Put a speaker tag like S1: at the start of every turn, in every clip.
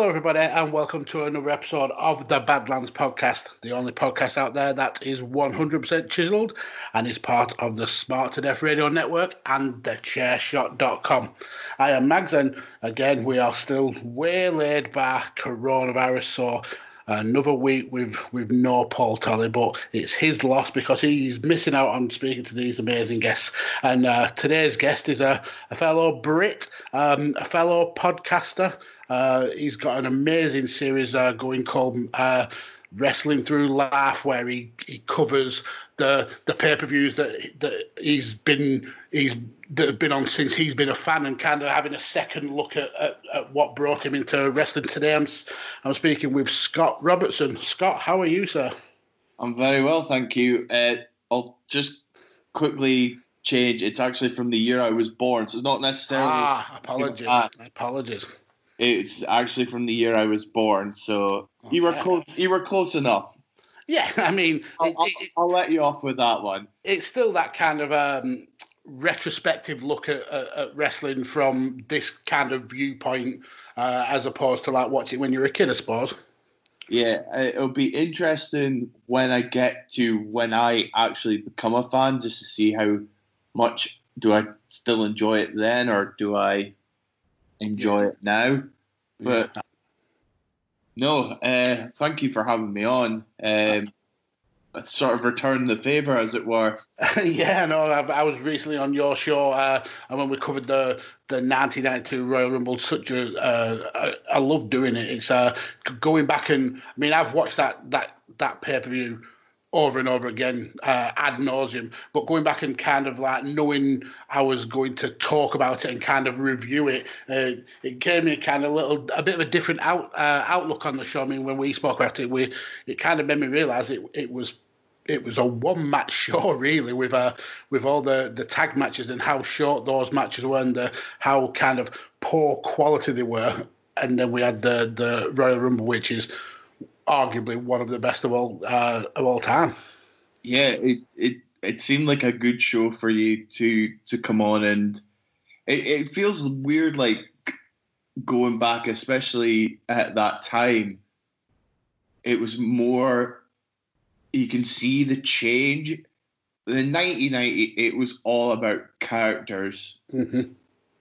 S1: Hello, everybody, and welcome to another episode of the Badlands Podcast, the only podcast out there that is 100% chiseled and is part of the Smart to Death Radio Network and the Chairshot.com. I am Mags, and again, we are still waylaid by coronavirus, so another week with with no Paul Tully, but it's his loss because he's missing out on speaking to these amazing guests. And uh, today's guest is a, a fellow Brit, um, a fellow podcaster. Uh, he's got an amazing series uh, going called uh, Wrestling Through Life, where he, he covers the the pay per views that that he's been he's that have been on since he's been a fan and kind of having a second look at, at, at what brought him into wrestling today. I'm I'm speaking with Scott Robertson. Scott, how are you, sir?
S2: I'm very well, thank you. Uh, I'll just quickly change. It's actually from the year I was born, so it's not necessarily.
S1: Ah, apologies. Apologies.
S2: It's actually from the year I was born, so okay. you were close. You were close enough.
S1: Yeah, I mean,
S2: I'll, I'll, it, I'll, let you off with that one.
S1: It's still that kind of um, retrospective look at, at, at, wrestling from this kind of viewpoint, uh, as opposed to like watching when you're a kid, I suppose.
S2: Yeah, it'll be interesting when I get to when I actually become a fan, just to see how much do I still enjoy it then, or do I enjoy yeah. it now. But yeah. no, uh, thank you for having me on. Um, sort of return the favor, as it were.
S1: yeah, no, I've, i was recently on your show, uh, and when we covered the the 1992 Royal Rumble, such a uh, I, I love doing it. It's uh, going back and I mean, I've watched that that that pay per view over and over again uh, ad nauseum. But going back and kind of like knowing I was going to talk about it and kind of review it, uh, it gave me kind of a little, a bit of a different out, uh, outlook on the show. I mean, when we spoke about it, we it kind of made me realise it it was. It was a one-match show, really, with uh, with all the, the tag matches and how short those matches were, and the, how kind of poor quality they were. And then we had the the Royal Rumble, which is arguably one of the best of all uh, of all time.
S2: Yeah, it it it seemed like a good show for you to to come on, and it, it feels weird, like going back, especially at that time. It was more. You can see the change. In 1990, it was all about characters.
S1: Mm-hmm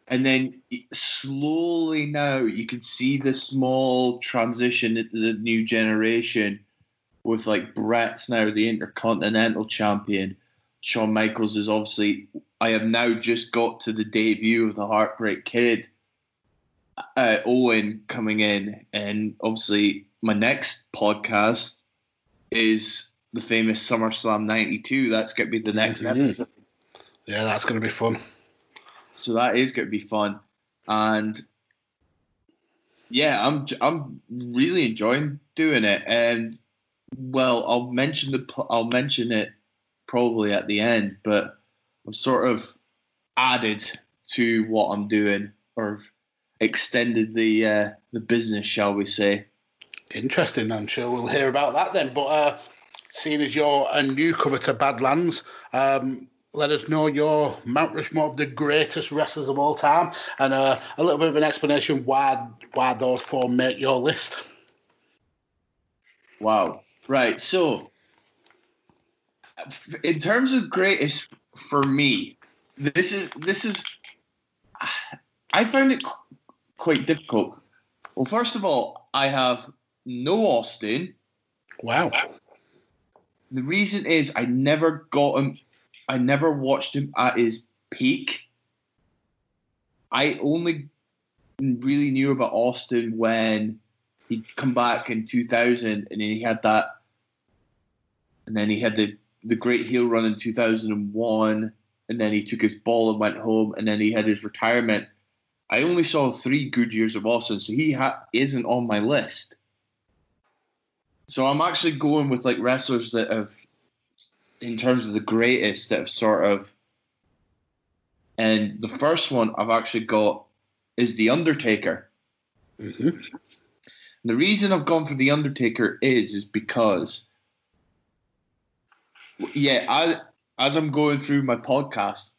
S2: and then slowly now you can see the small transition into the new generation with like Bret's now the intercontinental champion. Shawn Michaels is obviously. I have now just got to the debut of the Heartbreak Kid. Uh, Owen coming in, and obviously my next podcast is the famous SummerSlam '92. That's going to be the next mm-hmm. episode.
S1: Yeah, that's going to be fun.
S2: So that is going to be fun, and yeah, I'm I'm really enjoying doing it. And well, I'll mention the I'll mention it probably at the end, but I've sort of added to what I'm doing or extended the uh, the business, shall we say?
S1: Interesting. I'm sure we'll hear about that then. But uh, seeing as you're a newcomer to Badlands, um, let us know your Mount Rushmore of the greatest wrestlers of all time, and uh, a little bit of an explanation why why those four make your list.
S2: Wow! Right. So, in terms of greatest for me, this is this is I found it quite difficult. Well, first of all, I have no Austin.
S1: Wow.
S2: The reason is I never got him I never watched him at his peak. I only really knew about Austin when he'd come back in 2000 and then he had that and then he had the the great heel run in 2001 and then he took his ball and went home and then he had his retirement I only saw three good years of Austin, so he ha- isn't on my list. So I'm actually going with like wrestlers that have, in terms of the greatest, that have sort of. And the first one I've actually got is The Undertaker.
S1: hmm
S2: The reason I've gone for The Undertaker is is because yeah, I as I'm going through my podcast,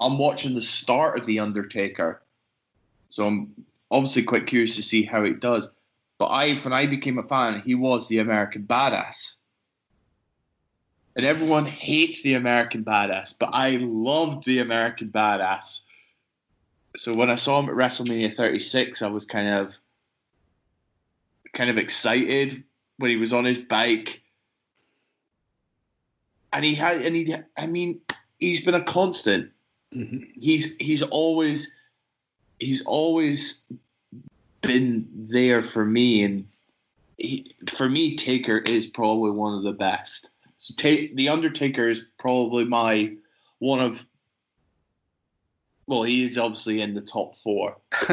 S2: I'm watching the start of The Undertaker. So I'm obviously quite curious to see how it does. But I when I became a fan, he was the American badass. And everyone hates the American badass, but I loved the American badass. So when I saw him at WrestleMania 36, I was kind of kind of excited when he was on his bike. And he had and he I mean, he's been a constant.
S1: hmm
S2: He's he's always he's always been there for me and he, for me Taker is probably one of the best. So the Undertaker is probably my one of well, he is obviously in the top four.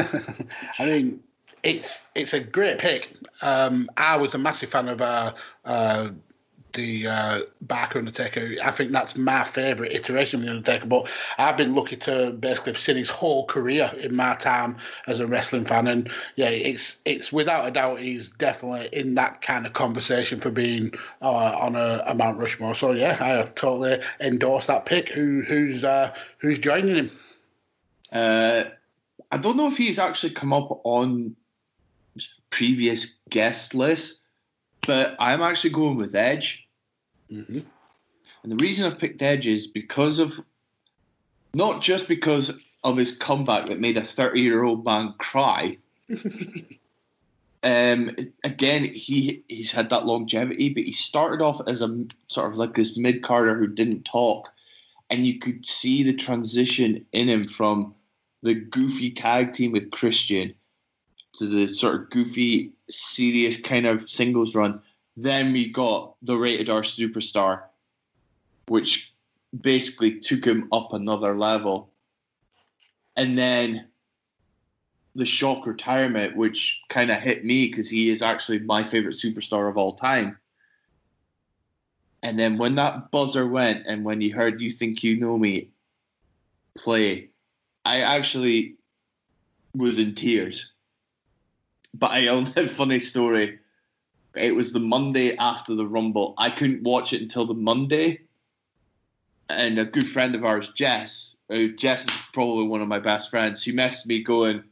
S1: I mean, it's it's a great pick. Um, I was a massive fan of uh, uh, the uh, Barker Undertaker. I think that's my favourite iteration of the Undertaker. But I've been lucky to basically have seen his whole career in my time as a wrestling fan, and yeah, it's it's without a doubt he's definitely in that kind of conversation for being uh, on a, a Mount Rushmore. So yeah, I totally endorse that pick. Who who's uh, who's joining him?
S2: Uh, I don't know if he's actually come up on previous guest lists, but I'm actually going with Edge.
S1: Hmm
S2: And the reason I've picked Edge is because of not just because of his comeback that made a 30 year old man cry. um, again, he he's had that longevity, but he started off as a sort of like this mid carder who didn't talk, and you could see the transition in him from the goofy tag team with Christian to the sort of goofy, serious kind of singles run. Then we got the Rated R Superstar, which basically took him up another level. And then the shock retirement, which kind of hit me because he is actually my favorite superstar of all time. And then when that buzzer went and when you heard You Think You Know Me play, I actually was in tears. But I have a funny story. It was the Monday after the Rumble. I couldn't watch it until the Monday. And a good friend of ours, Jess, who Jess is probably one of my best friends, she messaged me going,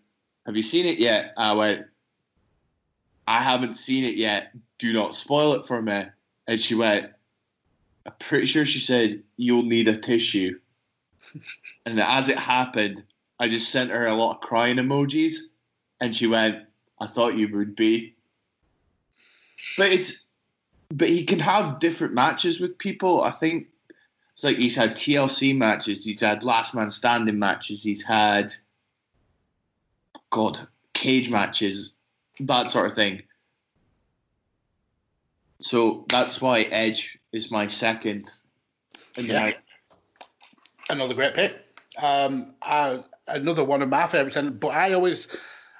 S2: Have you seen it yet? I went, I haven't seen it yet. Do not spoil it for me. And she went, I'm pretty sure she said, You'll need a tissue. and as it happened, I just sent her a lot of crying emojis. And she went, I thought you would be. But it's but he can have different matches with people. I think it's like he's had TLC matches, he's had last man standing matches, he's had God, cage matches, that sort of thing. So that's why Edge is my second. And
S1: Yeah. another great pick. Um, I, another one of my favourites, and but I always,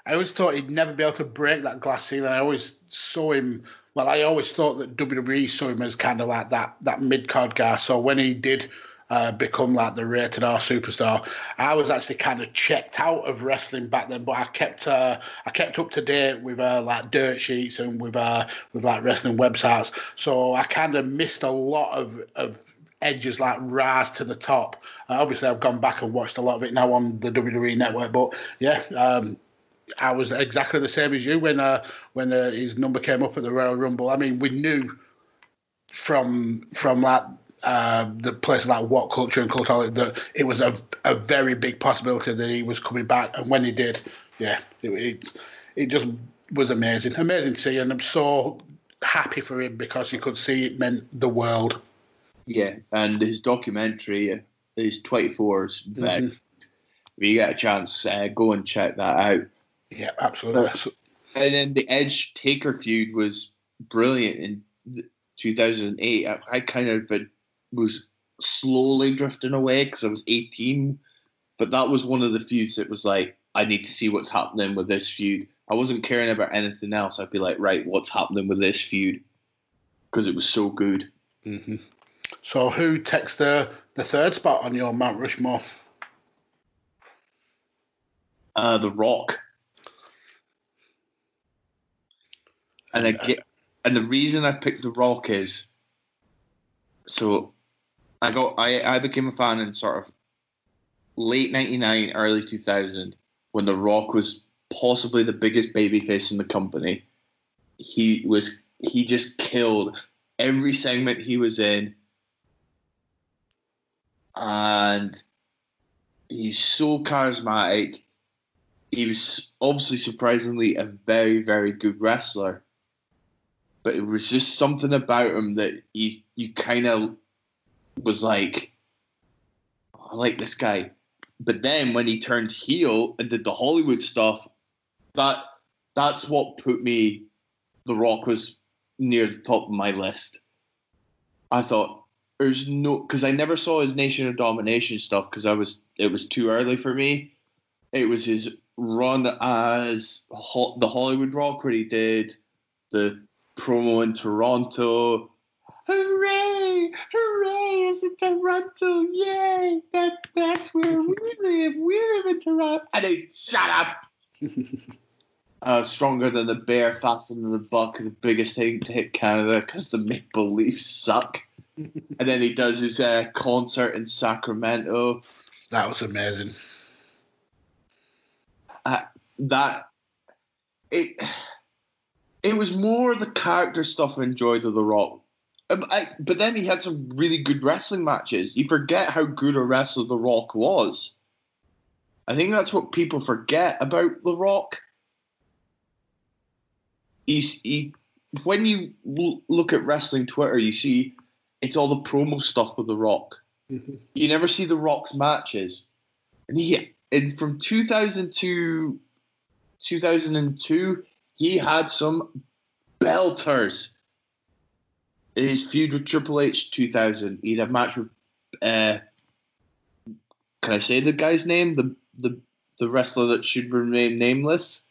S1: I always thought he'd never be able to break that glass ceiling. I always saw him. Well, I always thought that WWE saw him as kind of like that that mid card guy. So when he did uh, become like the rated R superstar, I was actually kind of checked out of wrestling back then. But I kept uh, I kept up to date with uh, like dirt sheets and with uh, with like wrestling websites. So I kind of missed a lot of of Edge's like rise to the top. Uh, obviously, I've gone back and watched a lot of it now on the WWE network, but yeah, um, I was exactly the same as you when uh, when uh, his number came up at the Royal Rumble. I mean, we knew from from like uh, the places like What Culture and Cultaholic that it was a, a very big possibility that he was coming back, and when he did, yeah, it it, it just was amazing, amazing to see, and I'm so happy for him because you could see it meant the world.
S2: yeah, and his documentary is 24 is very
S1: Mhm.
S2: if you get a chance, uh, go and check that out.
S1: Yeah, absolutely. So-
S2: And then the Edge Taker feud was brilliant in 2008. I, I kind of been, was slowly drifting away because I was 18, but that was one of the feuds that was like I need to see what's happening with this feud. I wasn't caring about anything else. I'd be like, right, what's happening with this feud? Because it was so good.
S1: hmm So who takes the the third spot on your Mount Rushmore?
S2: Uh, the Rock. And get, and the reason I picked The Rock is, so I got I I became a fan in sort of late '99, early 2000 when The Rock was possibly the biggest babyface in the company. He was he just killed every segment he was in, and he's so charismatic. He was obviously surprisingly a very very good wrestler but it was just something about him that he you kind of was like, oh, I like this guy. But then when he turned heel and did the Hollywood stuff, that that's what put me. The Rock was near the top of my list. I thought there's no because I never saw his Nation of Domination stuff because I was it was too early for me. It was his run as Ho- the Hollywood Rock where he did the promo in Toronto. Hooray! Hooray! It's in Toronto! Yay! That that's where we live. We live in Toronto. And then shut up. uh, stronger than the bear, faster than the buck, the biggest thing to hit Canada because the Maple Leafs suck. and then he does his uh, concert in Sacramento.
S1: That was amazing.
S2: That it it was more the character stuff I enjoyed of The Rock. Um, I, but then he had some really good wrestling matches. You forget how good a wrestler The Rock was. I think that's what people forget about The Rock. He's, he, when you l- look at wrestling Twitter, you see it's all the promo stuff with The Rock.
S1: Mhm.
S2: You never see The Rock's matches. And he, and from 2002, 2002, he had some belters. His feud with Triple H 2000. He had a match with. Uh, can I say the guy's name? The the the wrestler that should remain nameless.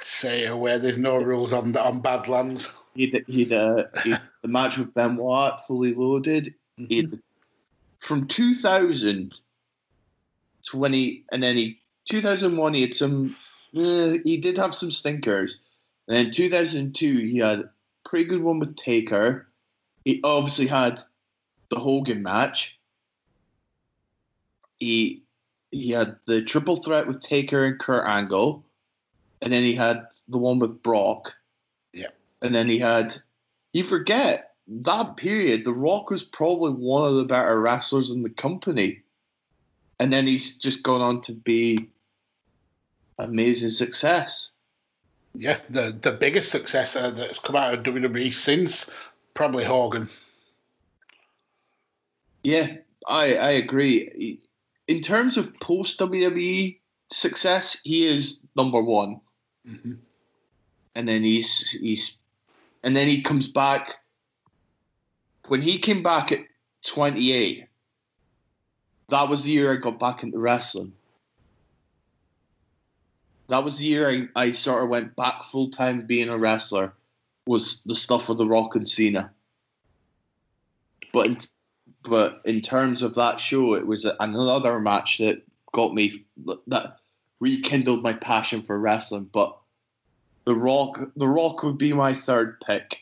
S1: Say where there's no rules on on Badlands.
S2: He'd he'd, uh, he'd the match with Benoit, fully loaded. He'd, from 2000 to when he and then he 2001 he had some. Uh, he did have some stinkers. And then 2002, he had a pretty good one with Taker. He obviously had the Hogan match. He he had the triple threat with Taker and Kurt Angle, and then he had the one with Brock.
S1: Yeah.
S2: And then he had you forget that period. The Rock was probably one of the better wrestlers in the company, and then he's just gone on to be amazing success.
S1: Yeah, the the biggest success uh, that's come out of WWE since probably Hogan.
S2: Yeah, I I agree. In terms of post WWE success, he is number one,
S1: Mhm.
S2: and then he's he's, and then he comes back. When he came back at twenty eight, that was the year I got back into wrestling. That was the year I, I sort of went back full time being a wrestler. Was the stuff with the Rock and Cena. But but in terms of that show, it was another match that got me that rekindled my passion for wrestling. But the Rock, the Rock would be my third pick.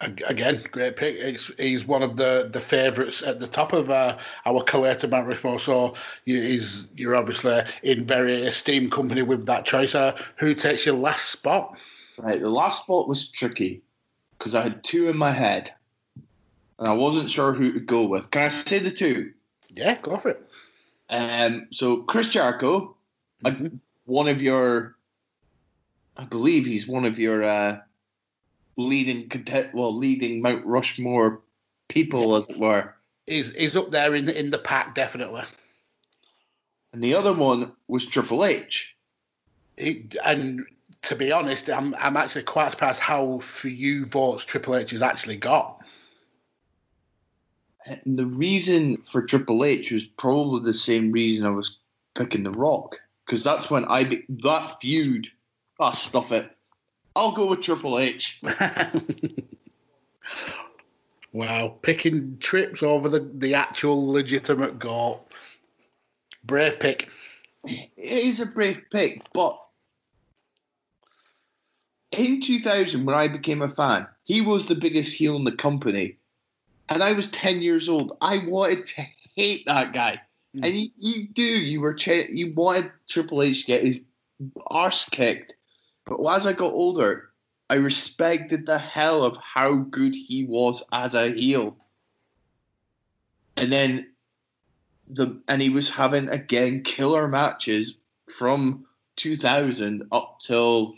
S1: Ag- Again, great pick. He's, he's one of the, the favourites at the top of uh, our collator Mount Rushmore. So you, he's, you're obviously in very esteemed company with that choice. Uh, who takes your last spot?
S2: Right, the last spot was tricky because I had two in my head, and I wasn't sure who to go with. Can I say the two?
S1: Yeah, go for it.
S2: Um, so Chris Jericho,
S1: Mhm.
S2: one of your, I believe he's one of your uh, leading content, well, leading Mount Rushmore people, as it were.
S1: He's, he's up there in, in the pack, definitely.
S2: And the other one was Triple H.
S1: He, and to be honest, I'm, I'm actually quite surprised how few votes Triple H has actually got.
S2: And the reason for Triple H was probably the same reason I was picking The Rock. because that's when I be, that feud. Ah, stuff it. I'll go with Triple H.
S1: wow, picking trips over the, the actual legitimate goal. Brave pick.
S2: It is a brave pick, but in 2000, when I became a fan, he was the biggest heel in the company. And I was 10 years old. I wanted to hate that guy. Mm. And you, you do. You were ch- you wanted Triple H to get his arse kicked. But as I got older, I respected the hell of how good he was as a heel. And then the and he was having again killer matches from 2000 up till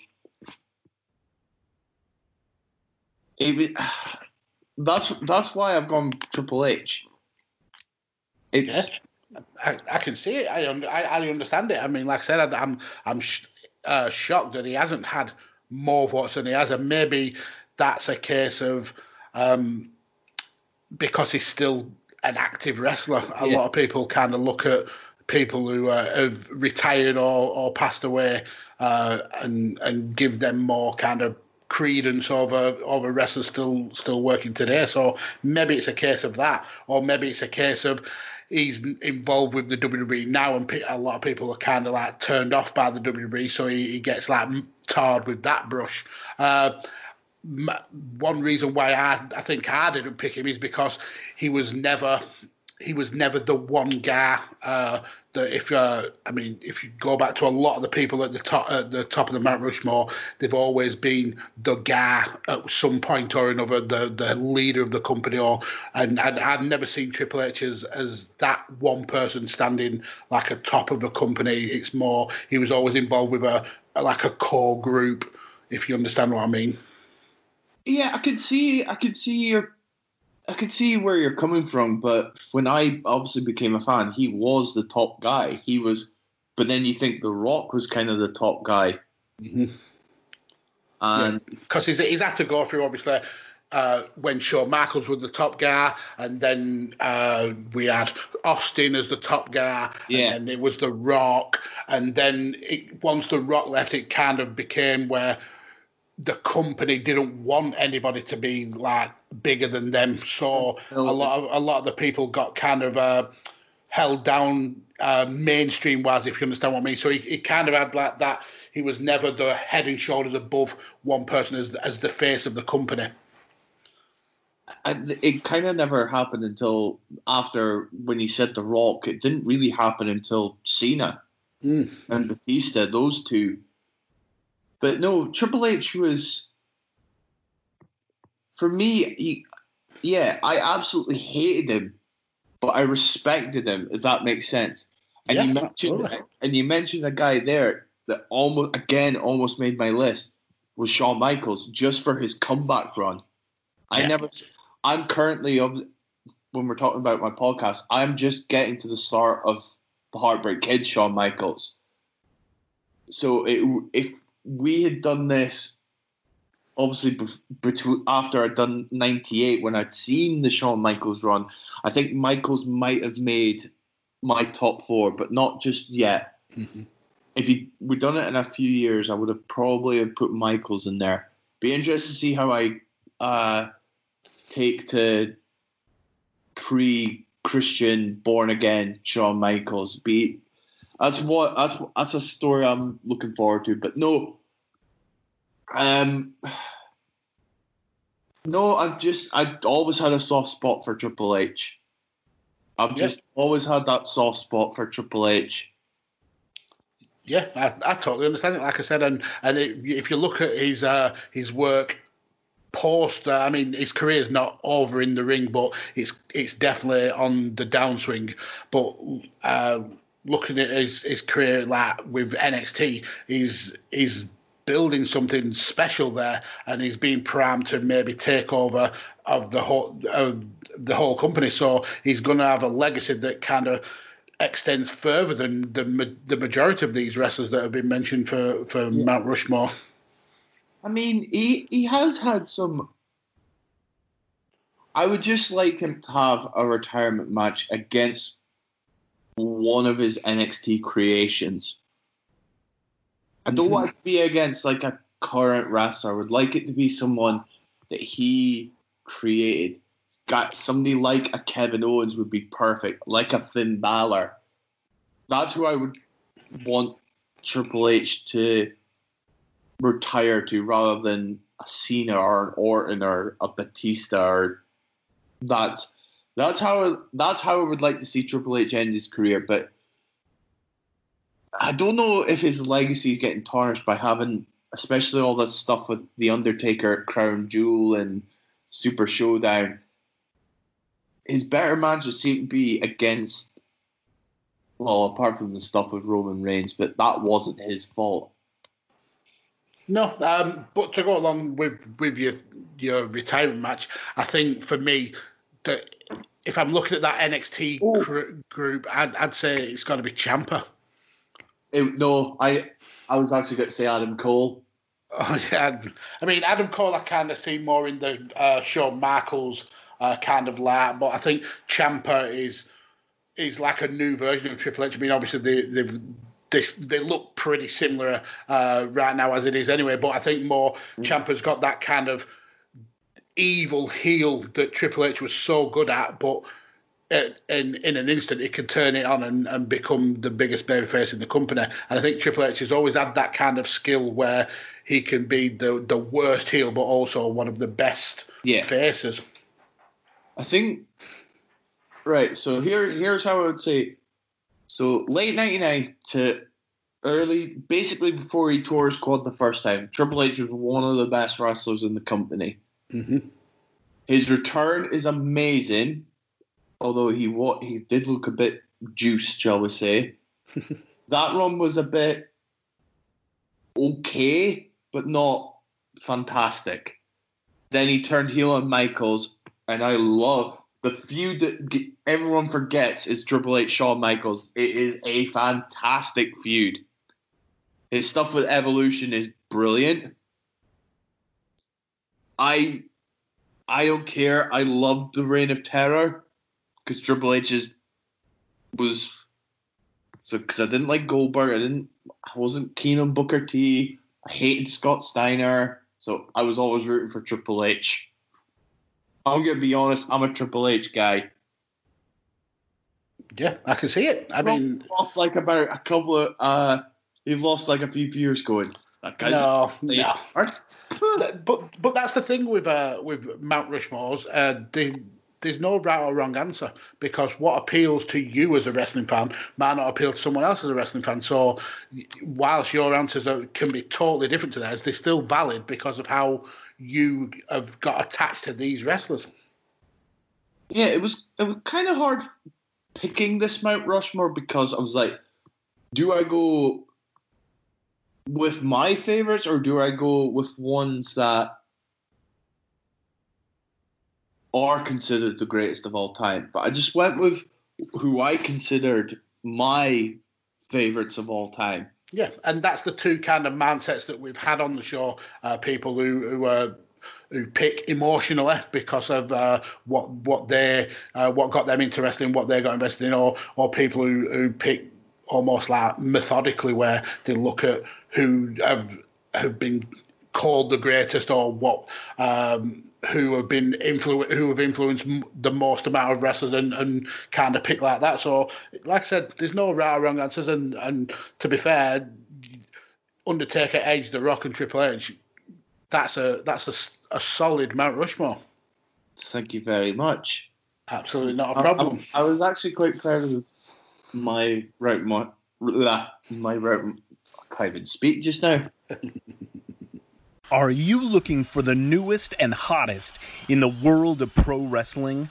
S2: it, that's that's why I've gone Triple H. It's
S1: yeah, I, I can see it. I, I, I understand it. I mean, like I said, I, I'm sh- uh, shocked that he hasn't had more votes than he has, and maybe that's a case of um, because he's still an active wrestler. A yeah. lot of people kind of look at people who uh, have retired or, or passed away uh, and and give them more kind of credence over over wrestlers still still working today. So maybe it's a case of that, or maybe it's a case of he's involved with the WWE now, and a lot of people are kind of like turned off by the WWE, so he, he gets like tarred with that brush. Uh, one reason why I, I think I didn't pick him is because he was never he was never the one guy uh, that if uh, I mean if you go back to a lot of the people at the top at the top of the Mount Rushmore, they've always been the guy at some point or another, the the leader of the company. Or and, and I've never seen Triple H as as that one person standing like a top of a company. It's more he was always involved with a like a core group. If you understand what I mean.
S2: Yeah, I could see I could see your I could see where you're coming from, but when I obviously became a fan, he was the top guy. He was, but then you think The Rock was kind of the top guy,
S1: mm-hmm. and because yeah, he's he's had to go through obviously. Uh, when Shawn Michaels was the top guy, and then uh, we had Austin as the top guy,
S2: yeah.
S1: and it was The Rock, and then it, once The Rock left, it kind of became where the company didn't want anybody to be like bigger than them. So a lot of a lot of the people got kind of uh, held down uh, mainstream wise, if you understand what I mean. So he, he kind of had like that. He was never the head and shoulders above one person as as the face of the company.
S2: And it kind of never happened until after when he said The Rock. It didn't really happen until Cena
S1: mm.
S2: and Batista. Those two but no, Triple H was for me. He, yeah, I absolutely hated him, but I respected him. If that makes sense. And yeah, you mentioned absolutely. and you mentioned a guy there that almost again almost made my list was Shawn Michaels just for his comeback run. I yeah. never. I'm currently when we're talking about my podcast. I'm just getting to the start of the Heartbreak Kid, Shawn Michaels. So it, if we had done this obviously between after I'd done 98 when I'd seen the Shawn Michaels run. I think Michaels might have made my top four, but not just yet.
S1: Mm-hmm.
S2: If you we'd done it in a few years, I would have probably have put Michaels in there. Be interested to see how I uh, take to pre Christian born again Shawn Michaels. Be that's what that's that's a story I'm looking forward to. But no, um, no, I've just I've always had a soft spot for Triple H. I've just always had that soft spot for Triple H.
S1: Yeah, I, I totally understand it. Like I said, and and it, if you look at his uh, his work post, uh, I mean, his career is not over in the ring, but it's it's definitely on the downswing. But uh, looking at his, his career like with NXT, he's he's building something special there, and he's being primed to maybe take over of the whole of the whole company. So he's going to have a legacy that kind of extends further than the the majority of these wrestlers that have been mentioned for for yeah. Mount Rushmore.
S2: I mean, he he has had some. I would just like him to have a retirement match against one of his NXT creations. I don't
S1: Mhm.
S2: want to be against like a current wrestler. I would like it to be someone that he created. Got somebody like a Kevin Owens would be perfect, like a Finn Balor. That's who I would want Triple H to retire to, rather than a Cena or an Orton or a Batista. Or that's that's how that's how I would like to see Triple H end his career. But I don't know if his legacy is getting tarnished by having, especially all that stuff with the Undertaker, Crown Jewel, and Super Showdown. His better matches seem to be against, well, apart from the stuff with Roman Reigns, but that wasn't his fault.
S1: No, um, but to go along with with your your retirement match, I think for me that if I'm looking at that NXT gr- group, I'd, I'd say it's got to be
S2: Ciampa. No, I I was actually going to say Adam Cole.
S1: Oh, yeah. I mean, Adam Cole, I kind of see more in the uh, Shawn Michaels uh, kind of light, but I think Ciampa is is like a new version of Triple H. I mean, obviously they they've, they they look pretty similar uh, right now as it is anyway, but I think more Ciampa's got that kind of evil heel that Triple H was so good at, but. uh, In in an instant, it could turn it on and, and become the biggest babyface in the company. And I think Triple H has always had that kind of skill where he can be the the worst heel, but also one of the best
S2: Yeah.
S1: faces.
S2: I think right. So here, here's how I would say. So late '99 to early, basically before he tore his quad the first time, Triple H was one of the best wrestlers in the company.
S1: Mm-hmm.
S2: His return is amazing, although he what he did look a bit juiced, shall we say? that run was a bit okay, but not fantastic. Then he turned heel on Michaels, and I love the feud that everyone forgets is Triple H Shawn Michaels. It is a fantastic feud. His stuff with Evolution is brilliant. I I don't care. I loved the Reign of Terror because Triple H is was so because I didn't like Goldberg. I didn't. I wasn't keen on Booker T. I hated Scott Steiner, so I was always rooting for Triple H. I'm gonna be honest. I'm a Triple H guy.
S1: Yeah, I can see it. I mean,
S2: lost like about a couple of. uh You've lost like a few years going. That guy's
S1: no,
S2: Yeah.
S1: no. But but that's the thing with uh, with Mount Rushmore's. Uh, they, there's no right or wrong answer because what appeals to you as a wrestling fan might not appeal to someone else as a wrestling fan. So, whilst your answers are, can be totally different to theirs, they're still valid because of how you have got attached to these wrestlers.
S2: Yeah, it was it was kind of hard picking this Mount Rushmore because I was like, do I go with my favorites or do I go with ones that are considered the greatest of all time? But I just went with who I considered my favorites of all time.
S1: Yeah, and that's the two kind of mindsets that we've had on the show. Uh, people who who uh, who pick emotionally because of uh, what what they uh, what got them into wrestling, what they got invested in, or or people who who pick almost like methodically, where they look at who have have been called the greatest or what. Um, who have been influ- who have influenced the most amount of wrestlers and, and kind of pick like that. So, like I said, there's no right or wrong answers. And, and to be fair, Undertaker, Edge, The Rock, and Triple H, that's a that's a a, solid Mount Rushmore.
S2: Thank you very much.
S1: Absolutely not a problem.
S2: I, I was actually quite proud of my route, my, my route. I can't even speak just now.
S3: Are you looking for the newest and hottest in the world of pro wrestling?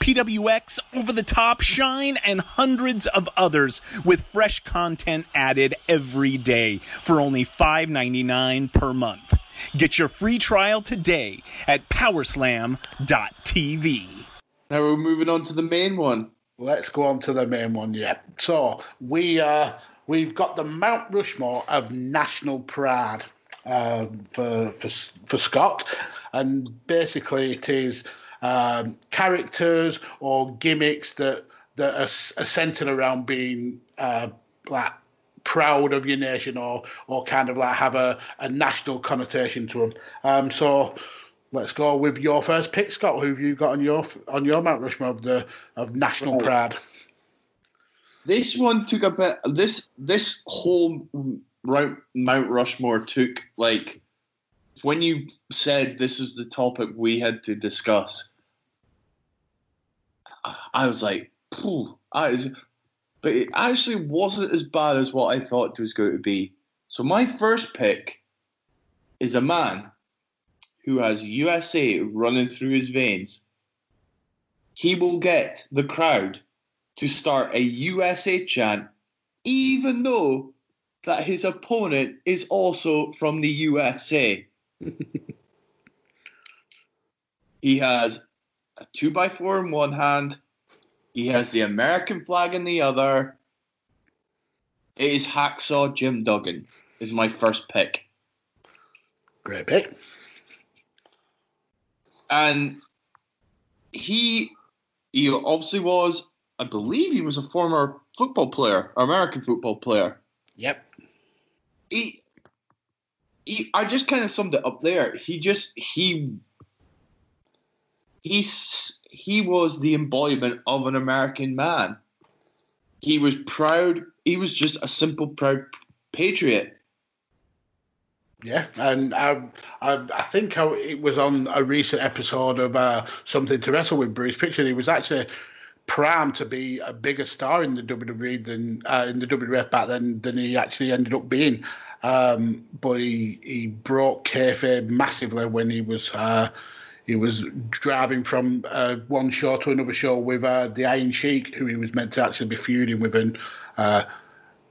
S3: PWX, Over the Top, Shine, and hundreds of others with fresh content added every day for only $5.99 per month. Get your free trial today at powerslam.tv.
S2: Now we're moving on to the main one.
S1: Let's go on to the main one. Yeah. So we uh, we've got the Mount Rushmore of national pride uh, for for for Scott, and basically it is um, characters or gimmicks that that are, are centered around being uh, like proud of your nation or or kind of like have a, a national connotation to them. Um, so let's go with your first pick, Scott. Who have you got on your on your Mount Rushmore of the of national
S2: Right.
S1: pride?
S2: This one took a bit. This this whole route Mount Rushmore took like when you said this is the topic we had to discuss. I was like, Phew, but it actually wasn't as bad as what I thought it was going to be. So my first pick is a man who has USA running through his veins. He will get the crowd to start a USA chant, even though that his opponent is also from the USA. he has a two by four in one hand. He has the American flag in the other. It is Hacksaw Jim Duggan. Is my first pick,
S1: Great pick.
S2: and he he obviously was. I believe he was a former football player, American football player.
S1: Yep.
S2: he, he I just kind of summed it up there. He just he he's he was the embodiment of an American man. He was proud. He was just a simple proud patriot.
S1: Yeah, and I, I, I think I, it was on a recent episode of uh, Something to Wrestle with Bruce Pritchard. He was actually primed to be a bigger star in the WWE than uh, in the WWF back then than he actually ended up being. Um, but he he broke kayfabe massively when he was uh, he was driving from uh, one show to another show with uh, the Iron Sheik, who he was meant to actually be feuding with, and uh,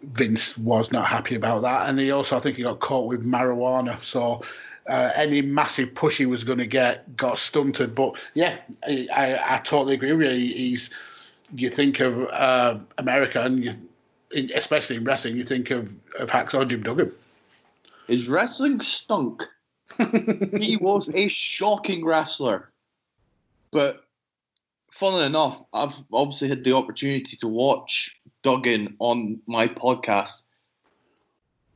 S1: Vince was not happy about that, and he also I think he got caught with marijuana. So uh, any massive push he was going to get got stunted. But yeah, I, I, I totally agree with you. He's you think of uh, America, and you, especially in wrestling, you think of of Hacksaw Jim Duggan.
S2: His wrestling stunk. he was a shocking wrestler. But funnily enough, I've obviously had the opportunity to watch Duggan on my podcast.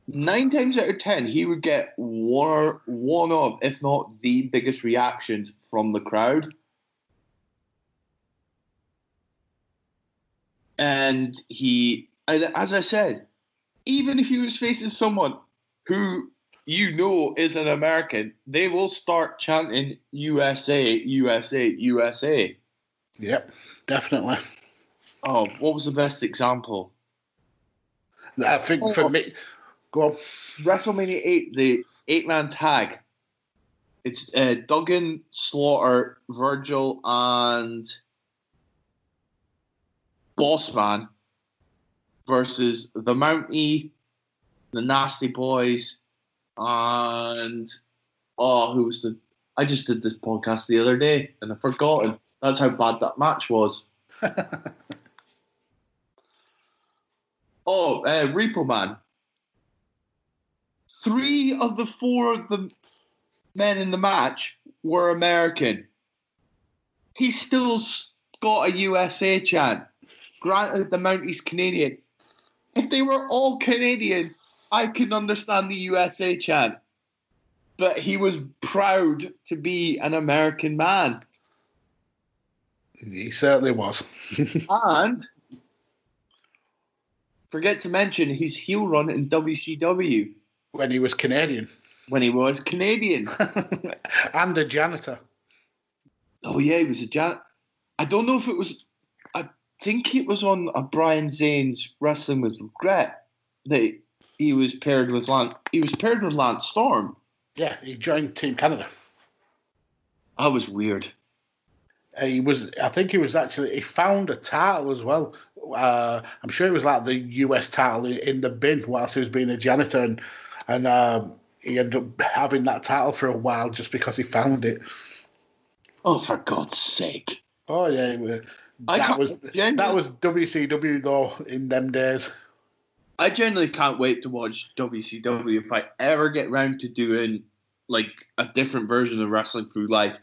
S2: Nine times out of ten, he would get one, one of, if not the biggest reactions from the crowd. And he, as as I said, even if he was facing someone who you know is an American, they will start chanting USA, USA, USA.
S1: Yep, definitely.
S2: Oh, what was the best example?
S1: I think for me, go on.
S2: WrestleMania 8, the eight man tag. It's uh, Duggan, Slaughter, Virgil, and Bossman versus the Mountie, the Nasty Boys, and oh, who was the? I just did this podcast the other day and I've forgotten. That's how bad that match was. oh, uh, Repo Man. Three of the four of the men in the match were American. He still got a USA chant. Granted, the Mountie's Canadian. If they were all Canadian, I can understand the USA chant. But he was proud to be an American man.
S1: He certainly was.
S2: And forget to mention his heel run in WCW
S1: when he was Canadian
S2: when he was Canadian.
S1: and a janitor.
S2: Oh yeah, he was a jan. I don't know if it was. I think it was on uh, a Brian Zane's Wrestling with Regret that he was paired with Lance. He was paired with Lance Storm.
S1: Yeah, he joined Team Canada.
S2: That was weird.
S1: Uh, he was, I think he was actually, he found a title as well. Uh, I'm sure it was like the US title in, the bin whilst he was being a janitor, and and um, he ended up having that title for a while just because he found it.
S2: Oh, for God's sake!
S1: Oh yeah, it was-
S2: I
S1: that was that was WCW though in them days.
S2: I generally can't wait to watch WCW. If I ever get round to doing like a different version of wrestling through life,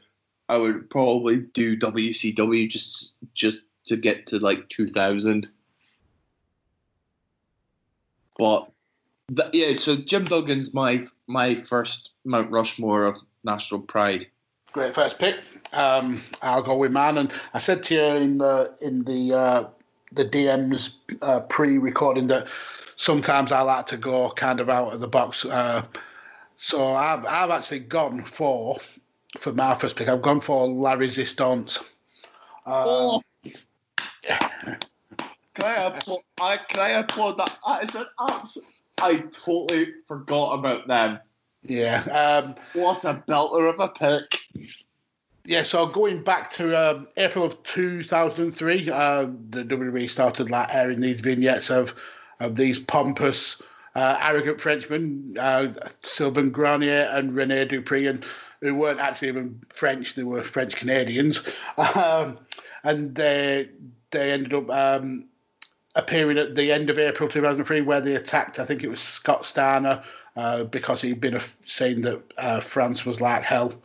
S2: I would probably do WCW just just to get to like 2000. But th- yeah, so Jim Duggan's my my first Mount Rushmore of national pride.
S1: Great first pick. Um, I'll go with man. And I said to you in the in the uh, the DMs uh, pre-recording that sometimes I like to go kind of out of the box. Uh, so I've I've actually gone for for my first pick. I've gone for La Resistance. Um,
S2: Can I applaud? I, can I applaud that? That is an absolute. I totally forgot about them.
S1: Yeah. Um,
S2: What a belter of a pick!
S1: Yeah, so going back to um, April of 2003, uh, the WWE started like airing these vignettes of of these pompous, uh, arrogant Frenchmen, uh, Sylvain Grenier and Rene Dupree, and who weren't actually even French; they were French Canadians, um, and they they ended up um, appearing at the end of April 2003, where they attacked. I think it was Scott Steiner uh, because he'd been a, saying that uh, France was like hell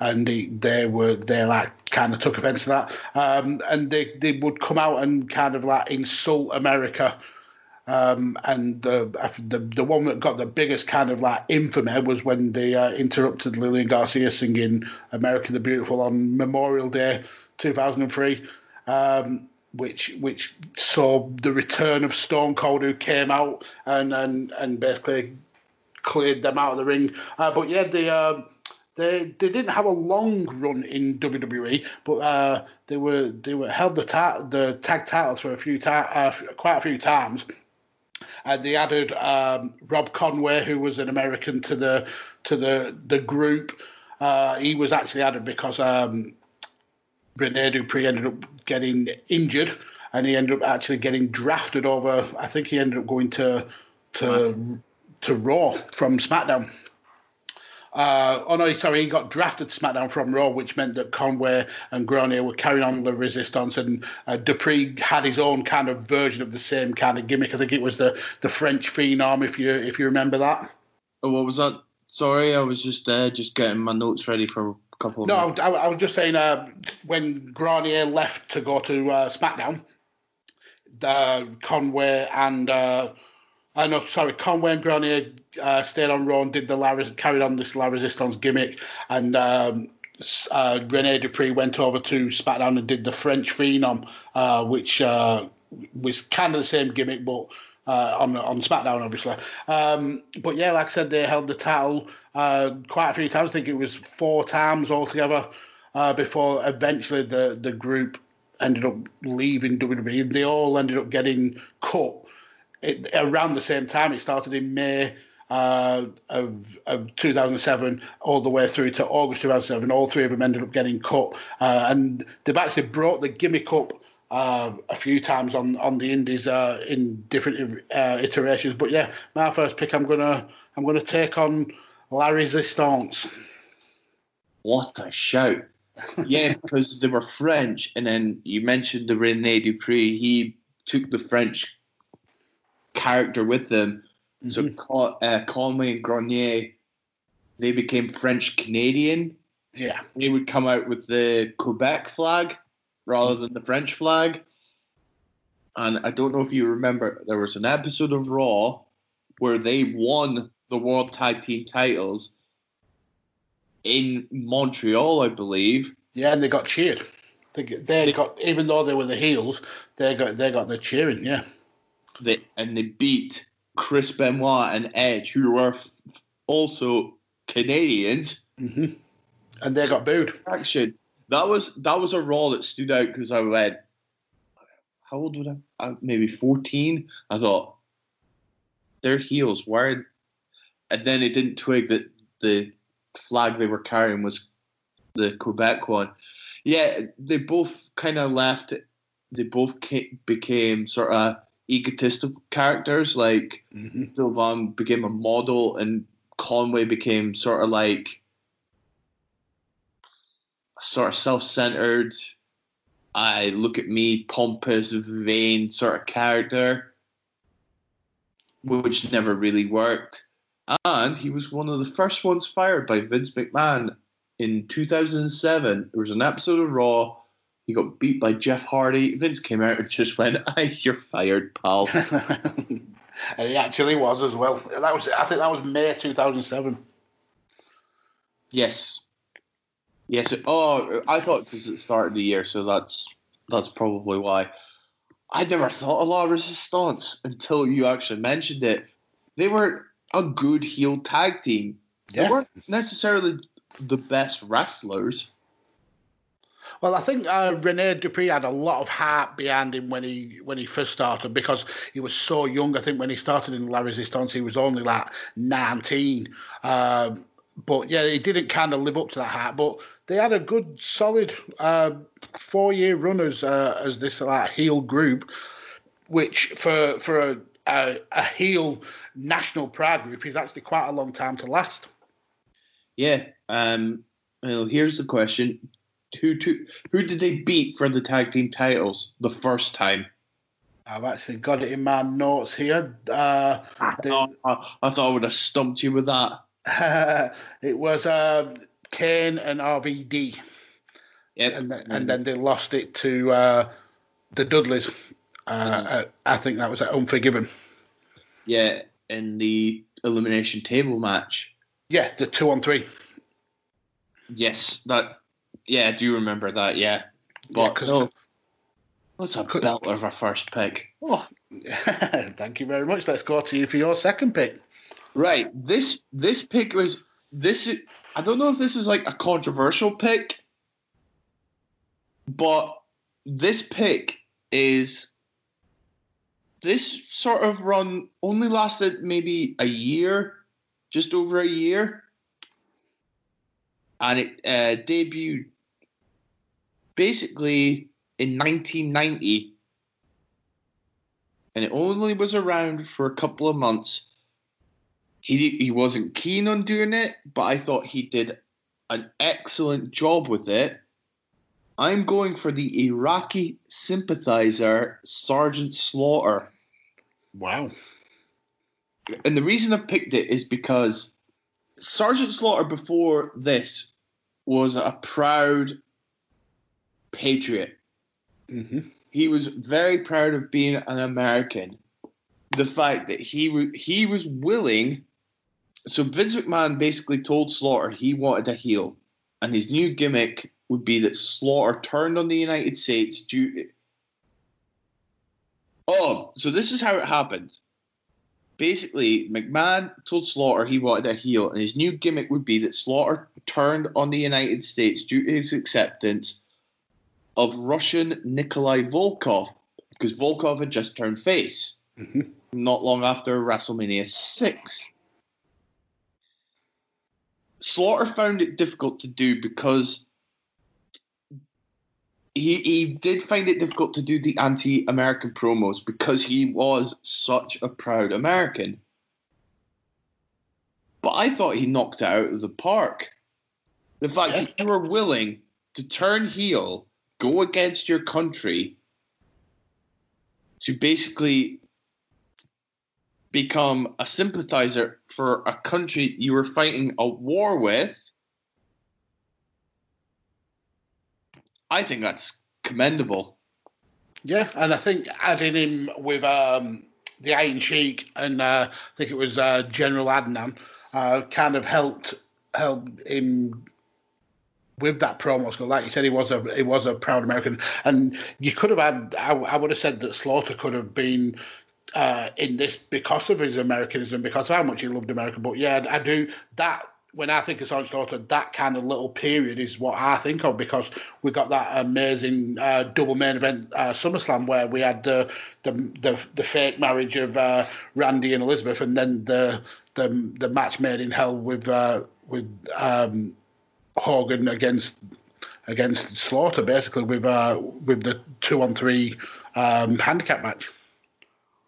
S1: and they, they were they like kind of took offence to that, um, and they they would come out and kind of like insult America. Um, and the, the the one that got the biggest kind of like infamy was when they uh, interrupted Lillian Garcia singing "America the Beautiful" on Memorial Day, two thousand and three, um, which which saw the return of Stone Cold, who came out and and and basically cleared them out of the ring. Uh, but yeah, the uh, they they didn't have a long run in WWE, but uh, they were they were held the ta- the tag titles for a few ta- uh, quite a few times. And they added um, Rob Conway, who was an American, to the to the the group. Uh, he was actually added because um, Rene Dupree ended up getting injured, and he ended up actually getting drafted over. I think he ended up going to to to Raw from SmackDown. Uh, oh no, sorry, he got drafted to SmackDown from Raw, which meant that Conway and Grenier were carrying on the resistance, and uh, Dupree had his own kind of version of the same kind of gimmick. I think it was the the French Phenom, if you if you remember that.
S2: Oh, what was that? Sorry, I was just uh, just getting my notes ready for a couple of.
S1: No, I, I- was just saying uh, when Grenier left to go to uh, SmackDown, uh, Conway and uh, uh, no, sorry, Conway and Grenier uh, stayed on Raw and did the La, carried on this La Resistance gimmick, and um, uh, Rene Dupree went over to SmackDown and did the French Phenom, uh, which uh, was kind of the same gimmick, but uh, on on SmackDown, obviously. Um, but yeah, like I said, they held the title uh, quite a few times. I think it was four times altogether before eventually the the group ended up leaving WWE. They all ended up getting cut it, around the same time. It started in May uh, of, of 2007 all the way through to August 2007. All three of them ended up getting cut, uh, and they've actually brought the gimmick up. Uh, a few times on on the indies uh, in different uh, iterations, but yeah, my first pick, I'm gonna I'm gonna take on La Resistance.
S2: What a shout! yeah, because they were French, and then you mentioned the Rene Dupree. He took the French character with them. So Con- uh, Conway and Grenier, they became French Canadian.
S1: Yeah,
S2: They would come out with the Quebec flag rather than the French flag. And I don't know if you remember, there was an episode of Raw where they won the World Tag Team titles in Montreal, I believe.
S1: yeah, and they got cheered. They, they got even though they were the heels, they got they got the cheering. Yeah,
S2: They, and they beat Chris Benoit and Edge, who were f- also Canadians.
S1: hmm and they got booed.
S2: Action. That was that was a Raw that stood out because I went, how old would I? uh, Maybe fourteen. I thought they're heels. Why? And then it didn't twig that the flag they were carrying was the Quebec one. Yeah, they both kind of left. They both ca- became sort of egotistical characters. Like
S1: hmm
S2: Sylvain became a model, and Conway became sort of like sort of self-centered. I look at me, pompous, vain sort of character, which never really worked. And he was one of the first ones fired by Vince McMahon in 2007. There was an episode of Raw. He got beat by Jeff Hardy. Vince came out and just went, "Aye, you're fired, pal."
S1: and he actually was as well. That was I think that was May 2007.
S2: yes, yes. Oh, I thought it was at the start of the year, so that's that's probably why. I never thought of La Resistance until you actually mentioned it. They were a good heel tag team. They
S1: Yeah.
S2: weren't necessarily the best wrestlers.
S1: Well, I think uh, Rene Dupree had a lot of heart behind him when he when he first started because he was so young. I think when he started in La Resistance, he was only like 19. Um, but yeah, he didn't kind of live up to that heart. But they had a good, solid uh, four year run as uh, as this like heel group, which for for a, a, a heel national pride group is actually quite a long time to last.
S2: Yeah. Um. Well, here's the question: Who to, who did they beat for the tag team titles the first time?
S1: I've actually got it in my notes here. Uh, they-
S2: Oh, I, I thought I would have stumped you with that.
S1: it was um, Kane and RVD,
S2: Yep.
S1: and then, and then they lost it to uh, the Dudleys. Uh, uh, I think that was at Unforgiven.
S2: yeah, in the elimination table match.
S1: Yeah, the two on three.
S2: Yes, that. Yeah, I do remember that. Yeah,
S1: Yeah,
S2: but
S1: 'cause-
S2: no, that's a belt of our first pick.
S1: Oh, thank you very much. Let's go to you for your second pick.
S2: Right. This this pick was this. I don't know if this is like a controversial pick, but this pick is this sort of run only lasted maybe a year, just over a year, and it uh, debuted basically in 1990, and it only was around for a couple of months he he wasn't keen on doing it, but I thought he did an excellent job with it. I'm going for the Iraqi sympathizer Sergeant Slaughter.
S1: Wow.
S2: And the reason I picked it is because Sergeant Slaughter before this was a proud patriot.
S1: hmm
S2: he was very proud of being an American. The fact that he w- he was willing. So Vince McMahon basically told Slaughter he wanted a heel, and his new gimmick would be that Slaughter turned on the United States due. Oh, so this is how it happened. Basically, McMahon told Slaughter he wanted a heel, and his new gimmick would be that Slaughter turned on the United States due to his acceptance of Russian Nikolai Volkov because Volkov had just turned face
S1: Mhm.
S2: not long after WrestleMania 6. Slaughter found it difficult to do because he, he did find it difficult to do the anti American promos because he was such a proud American. But I thought he knocked it out of the park. The fact
S1: Yeah.
S2: that you were willing to turn heel, go against your country, to basically become a sympathizer for a country you were fighting a war with, I think that's commendable.
S1: Yeah, and I think adding him with um, the Iron Sheik and uh, I think it was uh, General Adnan uh, kind of helped help him with that promo skill. Like you said, he was a he was a proud American, and you could have had. I, I would have said that Slaughter could have been. Uh, in this because of his Americanism, because of how much he loved America. But yeah, I do that when I think of Sergeant Slaughter, that kind of little period is what I think of because we got that amazing uh, double main event uh, SummerSlam where we had the the the, the fake marriage of uh, Randy and Elizabeth, and then the the the match made in hell with uh, with um, Hogan against against Slaughter, basically with uh, with the two on three um, handicap match.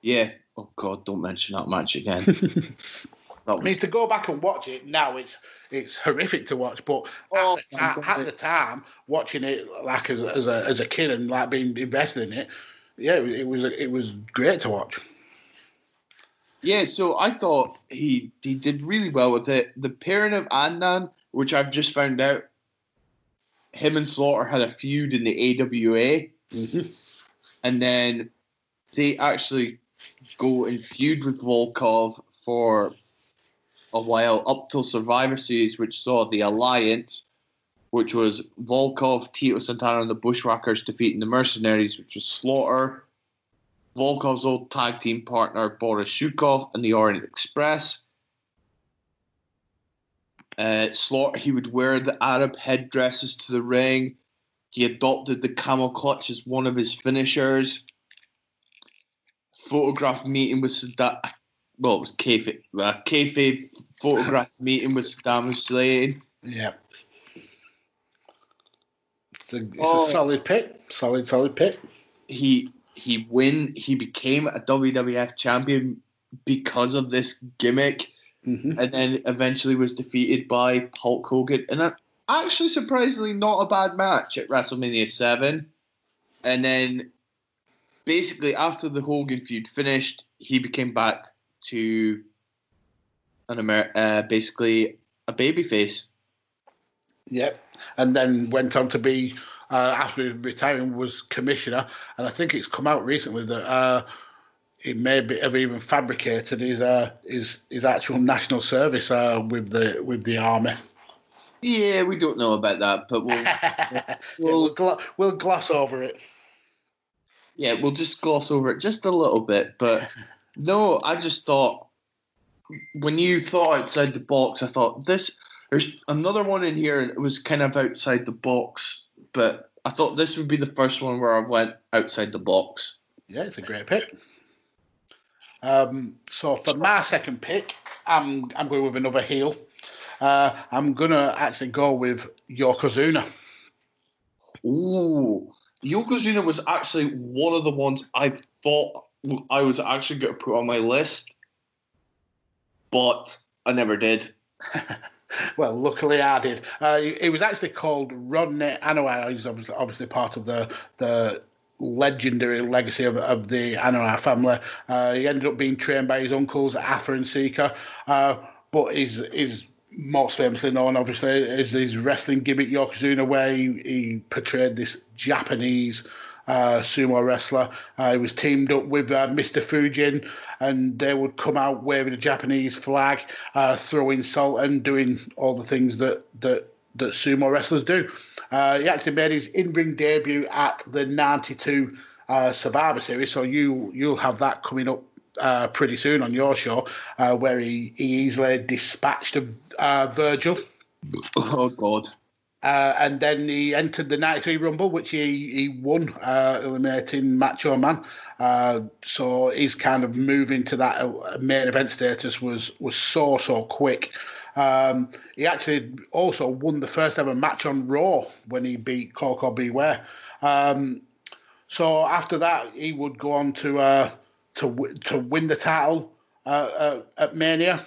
S2: Yeah. Oh God, don't mention that match again. That
S1: I mean, to go back and watch it now, it's it's horrific to watch. But
S2: Oh,
S1: at, the time, at the time, watching it like as, as a as a kid and like being invested in it, yeah, it was it was, it was great to watch.
S2: yeah. So I thought he he did really well with it. The pairing of Adnan, which I've just found out, him and Slaughter had a feud in the AWA,
S1: Mhm.
S2: and then they actually go and feud with Volkov for a while up till Survivor Series, which saw the Alliance, which was Volkov, Tito Santana, and the Bushwhackers defeating the Mercenaries, which was Slaughter, Volkov's old tag team partner Boris Zhukov, and the Orient Express. Uh, Slaughter, he would wear the Arab headdresses to the ring. He adopted the camel clutch as one of his finishers. Photograph meeting with Saddam. Well, it was kayfabe. Uh, kayfabe photograph meeting with Saddam Hussein.
S1: Yeah. It's, a, it's
S2: Oh.
S1: a solid pick. Solid, solid pick.
S2: He he win. He became a WWF champion because of this gimmick,
S1: hmm
S2: and then eventually was defeated by Hulk Hogan in a actually surprisingly not a bad match at WrestleMania Seven. And then, basically, after the Hogan feud finished, he became back to an Amer- uh, basically a babyface.
S1: Yep. And then went on to be, uh, after retiring, was commissioner. And I think it's come out recently that uh, he may be, have even fabricated his uh, his his actual national service uh, with the with the army.
S2: Yeah, we don't know about that, but we'll
S1: we'll, glo- we'll gloss over it.
S2: yeah, we'll just gloss over it just a little bit. But no, I just thought when you thought outside the box, I thought this. There's another one in here that was kind of outside the box, but I thought this would be the first one where I went outside the box.
S1: Yeah, it's a great pick. Um, so for my second pick, I'm I'm going with another heel. Uh, I'm gonna actually go with Yokozuna.
S2: Ooh, Yokozuna was actually one of the ones I thought I was actually going to put on my list, but I never did.
S1: Well, luckily I did. Uh, it was actually called Rodney Anoa'i. He's obviously, obviously part of the the legendary legacy of, of the Anoa'i family. Uh, he ended up being trained by his uncles, Afa and Sika, uh, but he's, he's most famously known, obviously, as his wrestling gimmick Yokozuna, where he, he portrayed this Japanese uh, sumo wrestler. Uh, he was teamed up with uh, Mr. Fuji, and they would come out waving a Japanese flag, uh, throwing salt, and doing all the things that that that sumo wrestlers do. Uh, he actually made his in-ring debut at the '92 uh, Survivor Series, so you you'll have that coming up. Uh, pretty soon on your show, uh, where he, he easily dispatched uh, Virgil.
S2: Oh God.
S1: Uh, and then he entered the 93 Rumble, which he, he won, uh, eliminating Macho Man. Uh, so his kind of moving to that main event status was was so, so quick. Um, he actually also won the first ever match on Raw when he beat Koko B. Ware. Um, so after that, he would go on to uh, to to win the title uh, uh, at Mania.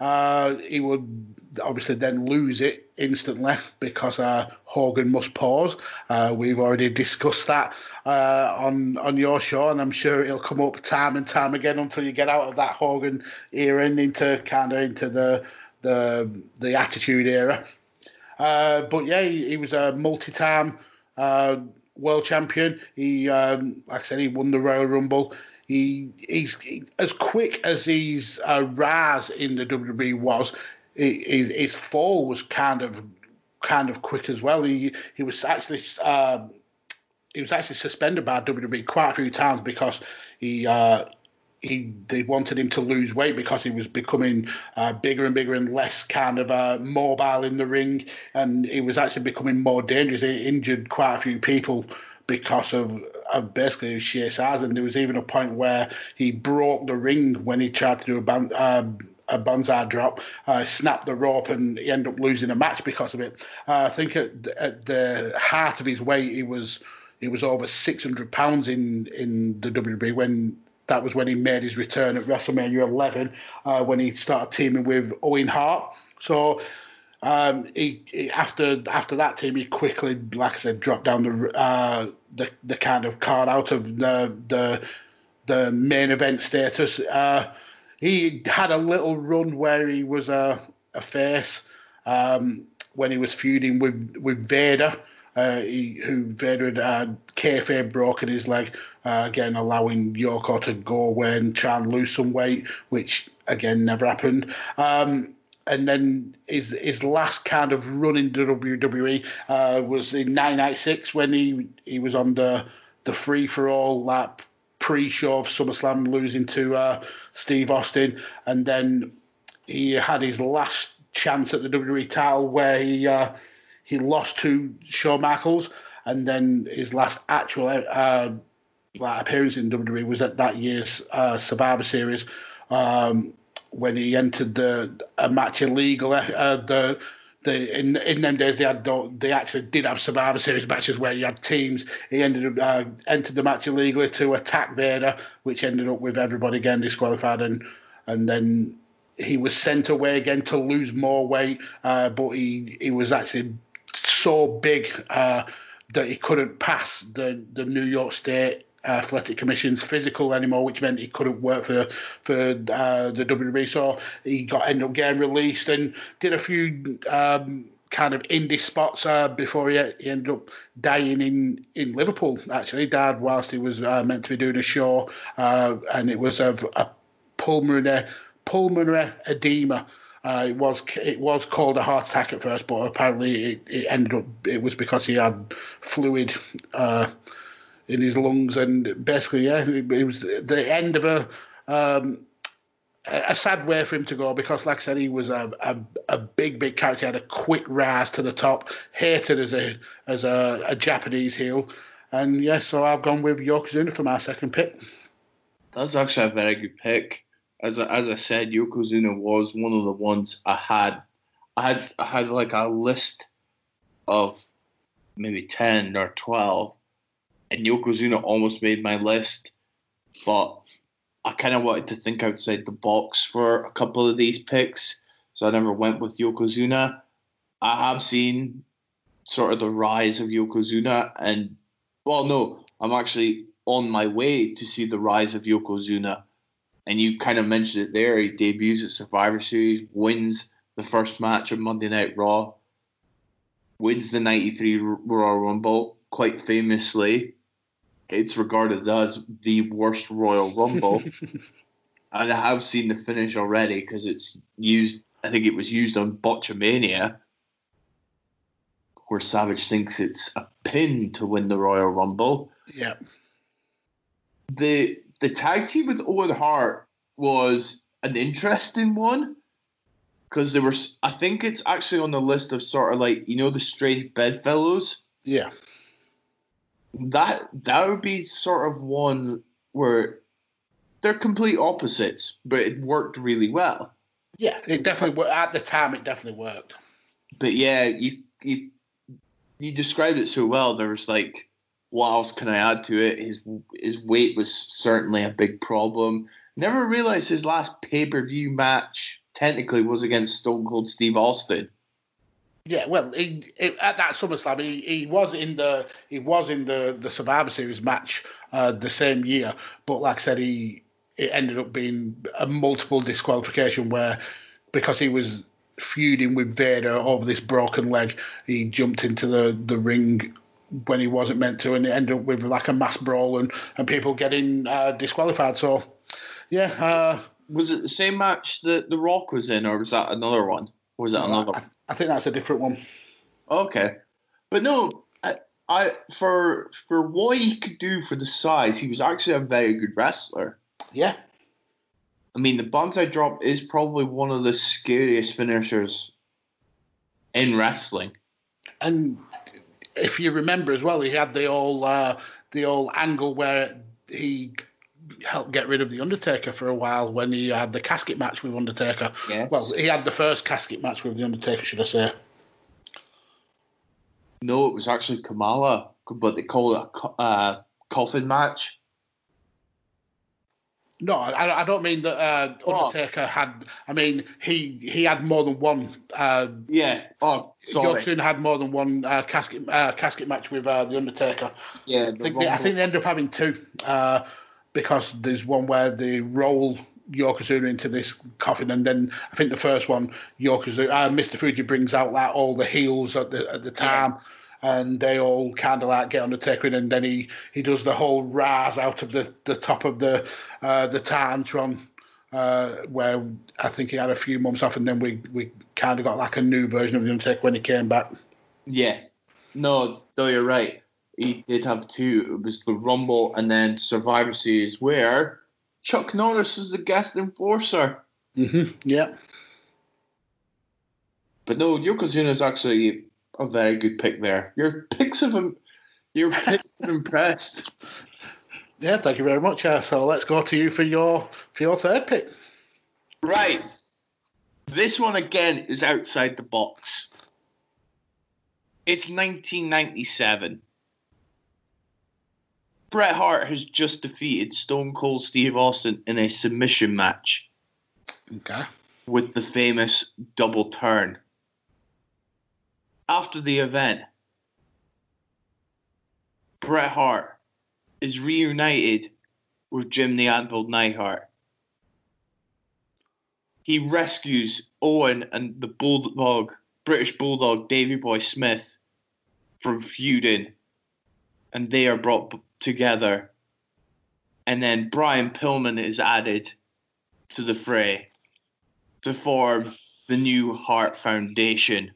S1: Uh, he would obviously then lose it instantly because uh, Hogan must pause. Uh, we've already discussed that uh, on on your show, and I'm sure it'll come up time and time again until you get out of that Hogan era and into kind of into the the the Attitude era. Uh, but yeah, he, he was a multi-time uh, world champion. He, um, like I said, he won the Royal Rumble. He he's he, as quick as his uh, rise in the WWE was. His, his fall was kind of kind of quick as well. He he was actually um, he was actually suspended by WWE quite a few times because he uh, he they wanted him to lose weight because he was becoming uh, bigger and bigger and less kind of uh, mobile in the ring, and he was actually becoming more dangerous. He injured quite a few people because of, of basically his sheer size, and there was even a point where he broke the ring when he tried to do a ban- um, a banzai drop, uh, snapped the rope, and he ended up losing a match because of it. Uh, I think at, at the heart of his weight, he was he was over six hundred pounds in in the WWE when that was when he made his return at WrestleMania 11 uh, when he started teaming with Owen Hart. So um, he, he, after after that team, he quickly, like I said, dropped down the uh, the, the kind of card out of the the, the main event status. Uh, he had a little run where he was a, a face um, when he was feuding with with Vader. Uh, he, who Vader had uh, kayfabe broken his leg, uh, again allowing Yoko to go away and try and lose some weight, which again never happened. Um, and then his his last kind of run in WWE uh, was in 1996 when he he was on the the free for all lap pre-show of SummerSlam, losing to uh, Steve Austin, and then he had his last chance at the WWE title where he uh, he lost to Shawn Michaels, and then his last actual uh, like appearance in WWE was at that year's uh, Survivor Series. Um, when he entered the a match illegal. Uh, the the in in them days they had they actually did have Survivor Series matches where you had teams. He ended up uh, entered the match illegally to attack Vader, which ended up with everybody getting disqualified, and and then he was sent away again to lose more weight. Uh, but he he was actually so big uh, that he couldn't pass the the New York State Athletic Commission's physical anymore, which meant he couldn't work for for uh, the WWE. So he got ended up getting released and did a few um, kind of indie spots uh, before he, he, ended up dying in, in Liverpool. Actually, he died whilst he was uh, meant to be doing a show, uh, and it was of a pulmonary pulmonary edema. Uh, it was it was called a heart attack at first, but apparently it, it ended up it was because he had fluid uh, in his lungs, and basically, yeah, it, was the end of a um, a sad way for him to go because, like I said, he was a, a, a big, big character. He had a quick rise to the top, hated as a as a, a Japanese heel, and yeah, so I've gone with Yokozuna for my second pick.
S2: That's actually a very good pick. As I, as I said, Yokozuna was one of the ones I had. I had I had like a list of maybe ten or twelve and Yokozuna almost made my list, but I kind of wanted to think outside the box for a couple of these picks, so I never went with Yokozuna. I have seen sort of the rise of Yokozuna, and well, no, I'm actually on my way to see the rise of Yokozuna. And you kind of mentioned it there. He debuts at Survivor Series, wins the first match of Monday Night Raw, wins the 93 Royal Rumble quite famously, it's regarded as the worst Royal Rumble. and I have seen the finish already because it's used. I think it was used on Botchamania, where Savage thinks it's a pin to win the Royal Rumble.
S1: Yeah.
S2: The the tag team with Owen Hart was an interesting one because there was. I think it's actually on the list of sort of like you know the strange bedfellows.
S1: Yeah
S2: that that would be sort of one where they're complete opposites, but it worked really well.
S1: Yeah, it definitely at the time. It definitely worked.
S2: But yeah, you you you described it so well. There was like, what else can I add to it? His his weight was certainly a big problem. Never realized his last pay per view match technically was against Stone Cold Steve Austin.
S1: Yeah, well, he, he, at that SummerSlam, he, he was in the he was in the, the Survivor Series match uh, the same year, but like I said, he it ended up being a multiple disqualification where because he was feuding with Vader over this broken leg, he jumped into the, the ring when he wasn't meant to, and it ended up with like a mass brawl and, and people getting uh, disqualified. So, yeah. Uh,
S2: was it the same match that The Rock was in, or was that another one? was that another?
S1: I, I, think that's a different one.
S2: Okay, but no, I, I for for what he could do for the size, he was actually a very good wrestler.
S1: Yeah.
S2: I mean, the banzai drop is probably one of the scariest finishers in wrestling.
S1: And if you remember as well, he had the old uh, the old angle where he helped get rid of the Undertaker for a while when he had the casket match with Undertaker.
S2: Yes.
S1: Well, he had the first casket match with the Undertaker, should I say?
S2: No, it was actually Kamala, but they called it a uh, coffin match.
S1: No, I, I don't mean that uh,
S2: Oh.
S1: Undertaker had. I mean, he he had more than one. Uh,
S2: Yeah. Oh, sorry.
S1: Yokozuna had more than one uh, casket uh, casket match with uh, the Undertaker.
S2: Yeah.
S1: I think, they, I think they ended up having two uh, because there's one where they roll Yokozuna into this coffin, and then I think the first one, Yokozuna, uh, Mr. Fuji brings out like all the heels at the at the time. And they all kind of like get Undertaker in, and then he, he does the whole rise out of the, the top of the uh, the Titantron, uh, where I think he had a few months off, and then we, we kind of got like a new version of the Undertaker when he came back.
S2: Yeah. No, though you're right. He did have two. It was the Rumble and then Survivor Series, where Chuck Norris was the guest enforcer.
S1: hmm Yeah,
S2: But no, Yokozuna is actually a very good pick there. Your picks of him, your picks have impressed.
S1: yeah. Thank you very much. Uh, so let's go to you for your for your third pick.
S2: Right. This one again is outside the box. It's 1997. Bret Hart has just defeated Stone Cold Steve Austin in a submission match
S1: Okay.
S2: with the famous double turn. After the event, Bret Hart is reunited with Jim the Anvil Neidhart. He rescues Owen and the Bulldog, British Bulldog Davy Boy Smith from feuding, and they are brought together. And then Brian Pillman is added to the fray to form the new Hart Foundation,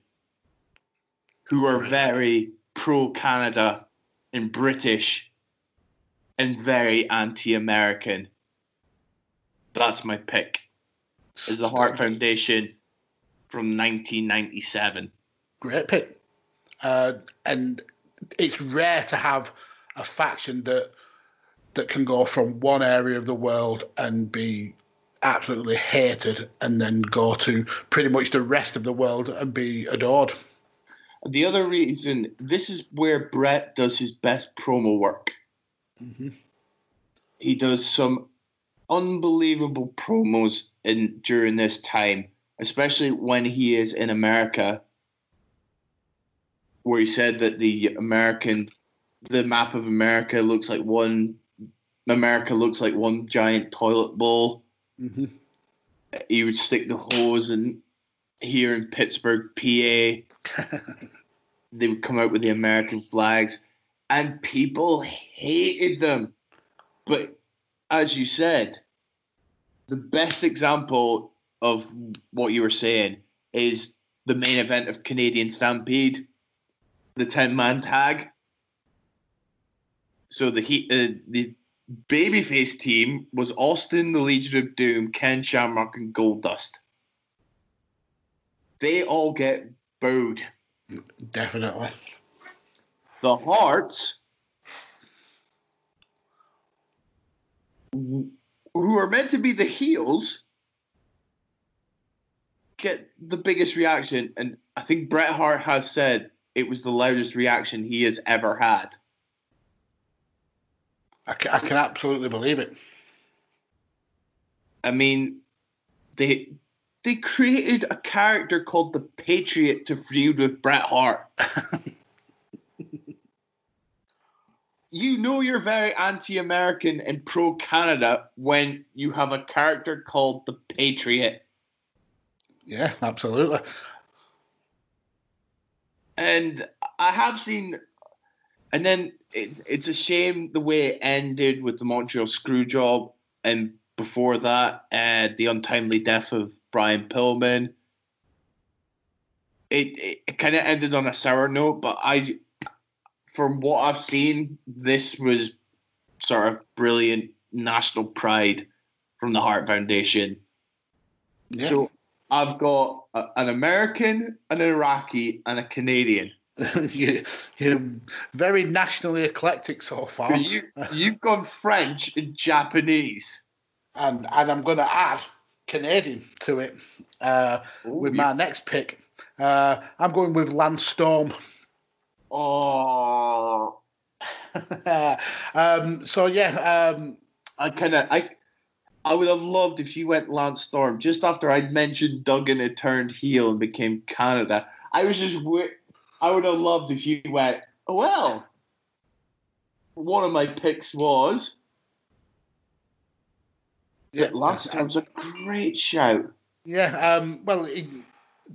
S2: who are very pro Canada and British and very anti American. That's my pick. Is the Hart Foundation from 1997.
S1: Great pick. Uh, and it's rare to have a faction that that can go from one area of the world and be absolutely hated and then go to pretty much the rest of the world and be adored.
S2: The other reason, this is where Bret does his best promo work.
S1: Mhm.
S2: He does some unbelievable promos in during this time, especially when he is in America, where he said that the American, the map of America looks like one, America looks like one giant toilet bowl.
S1: hmm
S2: He would stick the hose in here in Pittsburgh, PA. they would come out with the American flags, and people hated them. But as you said, the best example of what you were saying is the main event of Canadian Stampede, the ten man tag. So the he, uh, the babyface team was Austin, the Legion of Doom, Ken Shamrock, and Goldust. They all get booed.
S1: Definitely.
S2: the Harts, who are meant to be the heels, get the biggest reaction. And I think Bret Hart has said it was the loudest reaction he has ever had.
S1: I can, I can absolutely believe it.
S2: I mean, they they created a character called the Patriot to feud with Bret Hart. you know you're very anti-American and pro-Canada when you have a character called the Patriot.
S1: Yeah, absolutely.
S2: And I have seen, and then it, it's a shame the way it ended with the Montreal Screwjob, and before that, uh, the untimely death of Brian Pillman. It it, it kind of ended on a sour note, but I, from what I've seen, this was sort of brilliant national pride from the Hart Foundation.
S1: Yeah.
S2: So I've got a, an American, an Iraqi, and a Canadian.
S1: you, you're very nationally eclectic so far.
S2: You you've gone French and Japanese.
S1: and and I'm going to add Canadian to it uh, with my next pick. Uh, I'm going with Lance Storm.
S2: oh,
S1: um, so yeah, um,
S2: I kind of I I would have loved if you went Lance Storm just after I'd mentioned Duggan had turned heel and became Canada. I was just, I would have loved if you went, oh, well, one of my picks was. Yeah, Lance Storm's a great shout.
S1: Yeah, um, well, he,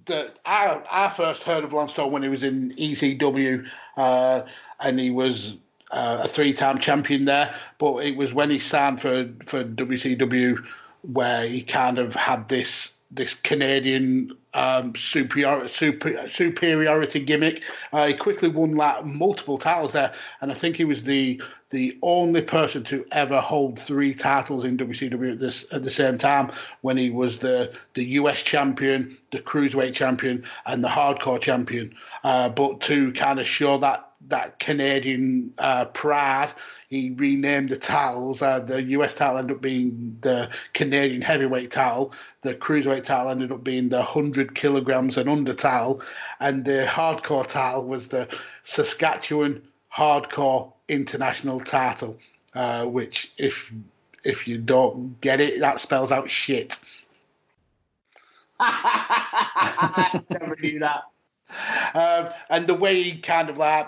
S1: the I, I first heard of Lance Storm when he was in ECW, uh, and he was uh, a three-time champion there. But it was when he signed for for WCW where he kind of had this this Canadian um, super, superiority gimmick. Uh, he quickly won like multiple titles there, and I think he was the the only person to ever hold three titles in WCW at this at the same time. When he was the the US champion, the cruiserweight champion, and the hardcore champion. Uh, but to kind of show that that Canadian uh, pride. He renamed the titles. Uh, the US title ended up being the Canadian heavyweight title. The cruiserweight title ended up being the 100 kilograms and under title. And the hardcore title was the Saskatchewan Hardcore International title, uh, which, if if you don't get it, that spells out shit.
S2: Never knew that.
S1: Um, and the way he kind of like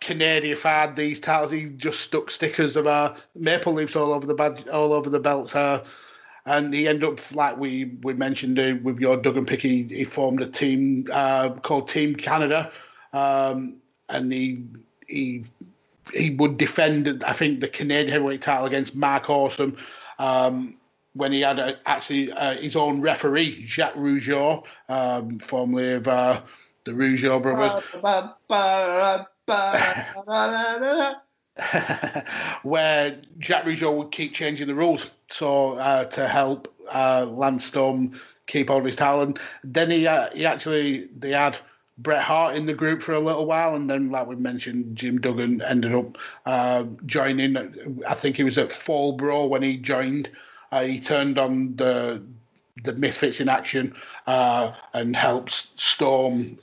S1: Canadian these titles. He just stuck stickers of uh, maple leaves all over the badge, all over the belts. Uh, and he ended up like we we mentioned uh, with your Duggan pick. He, he formed a team uh, called Team Canada, um, and he he he would defend I think the Canadian heavyweight title against Mark Awesome. Um, when he had a, actually uh, his own referee, Jacques Rougeau, um, formerly of uh, the Rougeau brothers. Where Jacques Rougeau would keep changing the rules so uh, to help uh, Lance Storm keep hold of his title. And then he uh, he actually they had Bret Hart in the group for a little while, and then like we mentioned, Jim Duggan ended up uh, joining. I think he was at Fall Brawl when he joined. Uh, he turned on the the Misfits in action uh, and helped Storm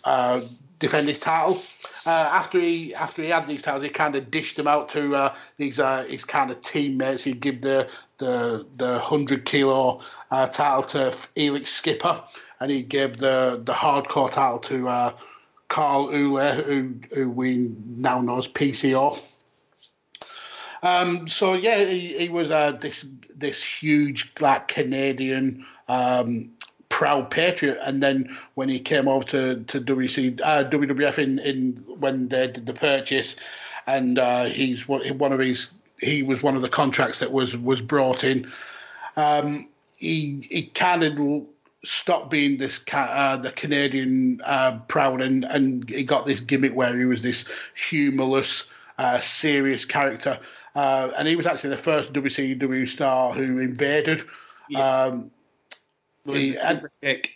S1: defend his title. Uh, after he after he had these titles, he kind of dished them out to uh, these uh, his kind of teammates. He'd give the the the hundred kilo title to Elix Skipper, and he gave the the hardcore title to Carl Ouellet, who who we now know as PCO. Um, so yeah, he, he was uh, this this huge like Canadian um, proud patriot. And then when he came over to to WC uh, WWF in in when they did the purchase, and uh, he's one of his he was one of the contracts that was was brought in. Um, he he kind of stopped being this uh, the Canadian uh, proud and and he got this gimmick where he was this humorless, uh, serious character. Uh, and he was actually the first WCW star who invaded. Yeah. Um,
S2: he, and, kick.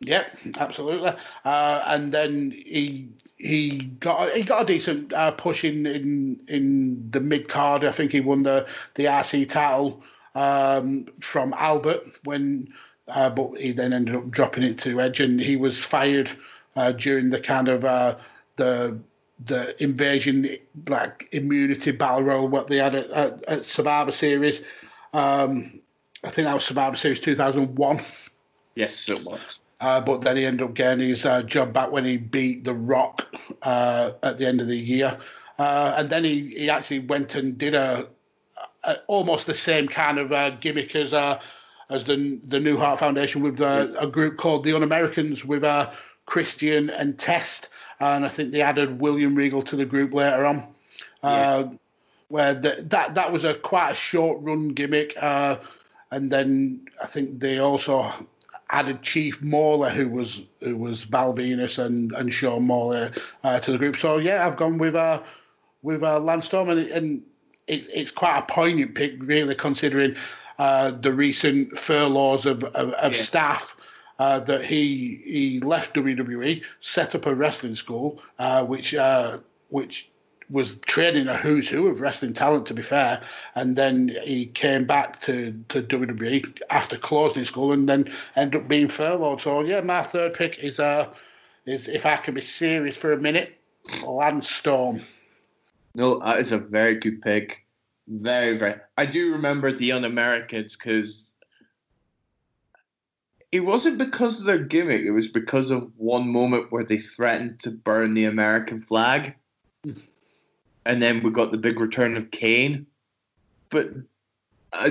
S1: Yep, absolutely. Uh, and then he he got he got a decent uh, push in, in in the mid card. I think he won the the RC title um, from Albert when, uh, but he then ended up dropping it to Edge, and he was fired uh, during the kind of uh, the the invasion like immunity battle royal what they had at, at, at Survivor Series. Um, I think that was Survivor Series 2001.
S2: Yes, it was.
S1: Uh, but then he ended up getting his uh, job back when he beat The Rock uh, at the end of the year. Uh, and then he, he actually went and did a, a almost the same kind of uh, gimmick as uh, as the the New Hart Foundation with a group called the Un Americans with Christian and Test. And I think they added William Regal to the group later on. Yeah. Where the, that that was a quite a short run gimmick and then I think they also added Chief Morley, who was who was Val Venis and and Sean Morley uh, to the group. So yeah, I've gone with uh with uh, Lance Storm, and, and it, it's quite a poignant pick, really, considering uh, the recent furloughs of of, of yeah. staff. Uh, that he he left WWE, set up a wrestling school, uh, which uh, which was training a who's who of wrestling talent, to be fair. And then he came back to, to WWE after closing school and then ended up being furloughed. So, yeah, my third pick is, uh, is if I can be serious for a minute, Lance Storm.
S2: No, that is a very good pick. Very, very. I do remember the Un-Americans because it wasn't because of their gimmick. It was because of one moment where they threatened to burn the American flag, and then we got the big return of Kane. But I,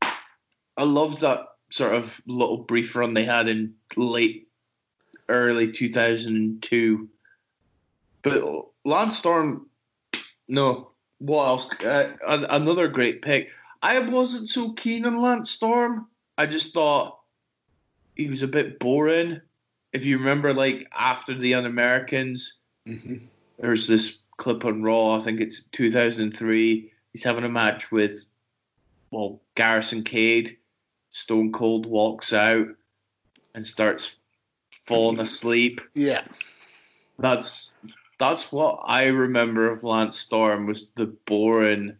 S2: I love that sort of little brief run they had in late, early two thousand and two. But Lance Storm, no. What else? Uh, another great pick. I wasn't so keen on Lance Storm. I just thought he was a bit boring. If you remember, like after the Un Americans,
S1: Mm-hmm.
S2: there's this clip on Raw. I think it's 2003. He's having a match with, well, Garrison Cade. Stone Cold walks out and starts falling asleep.
S1: Yeah.
S2: That's that's what I remember of Lance Storm was the boring.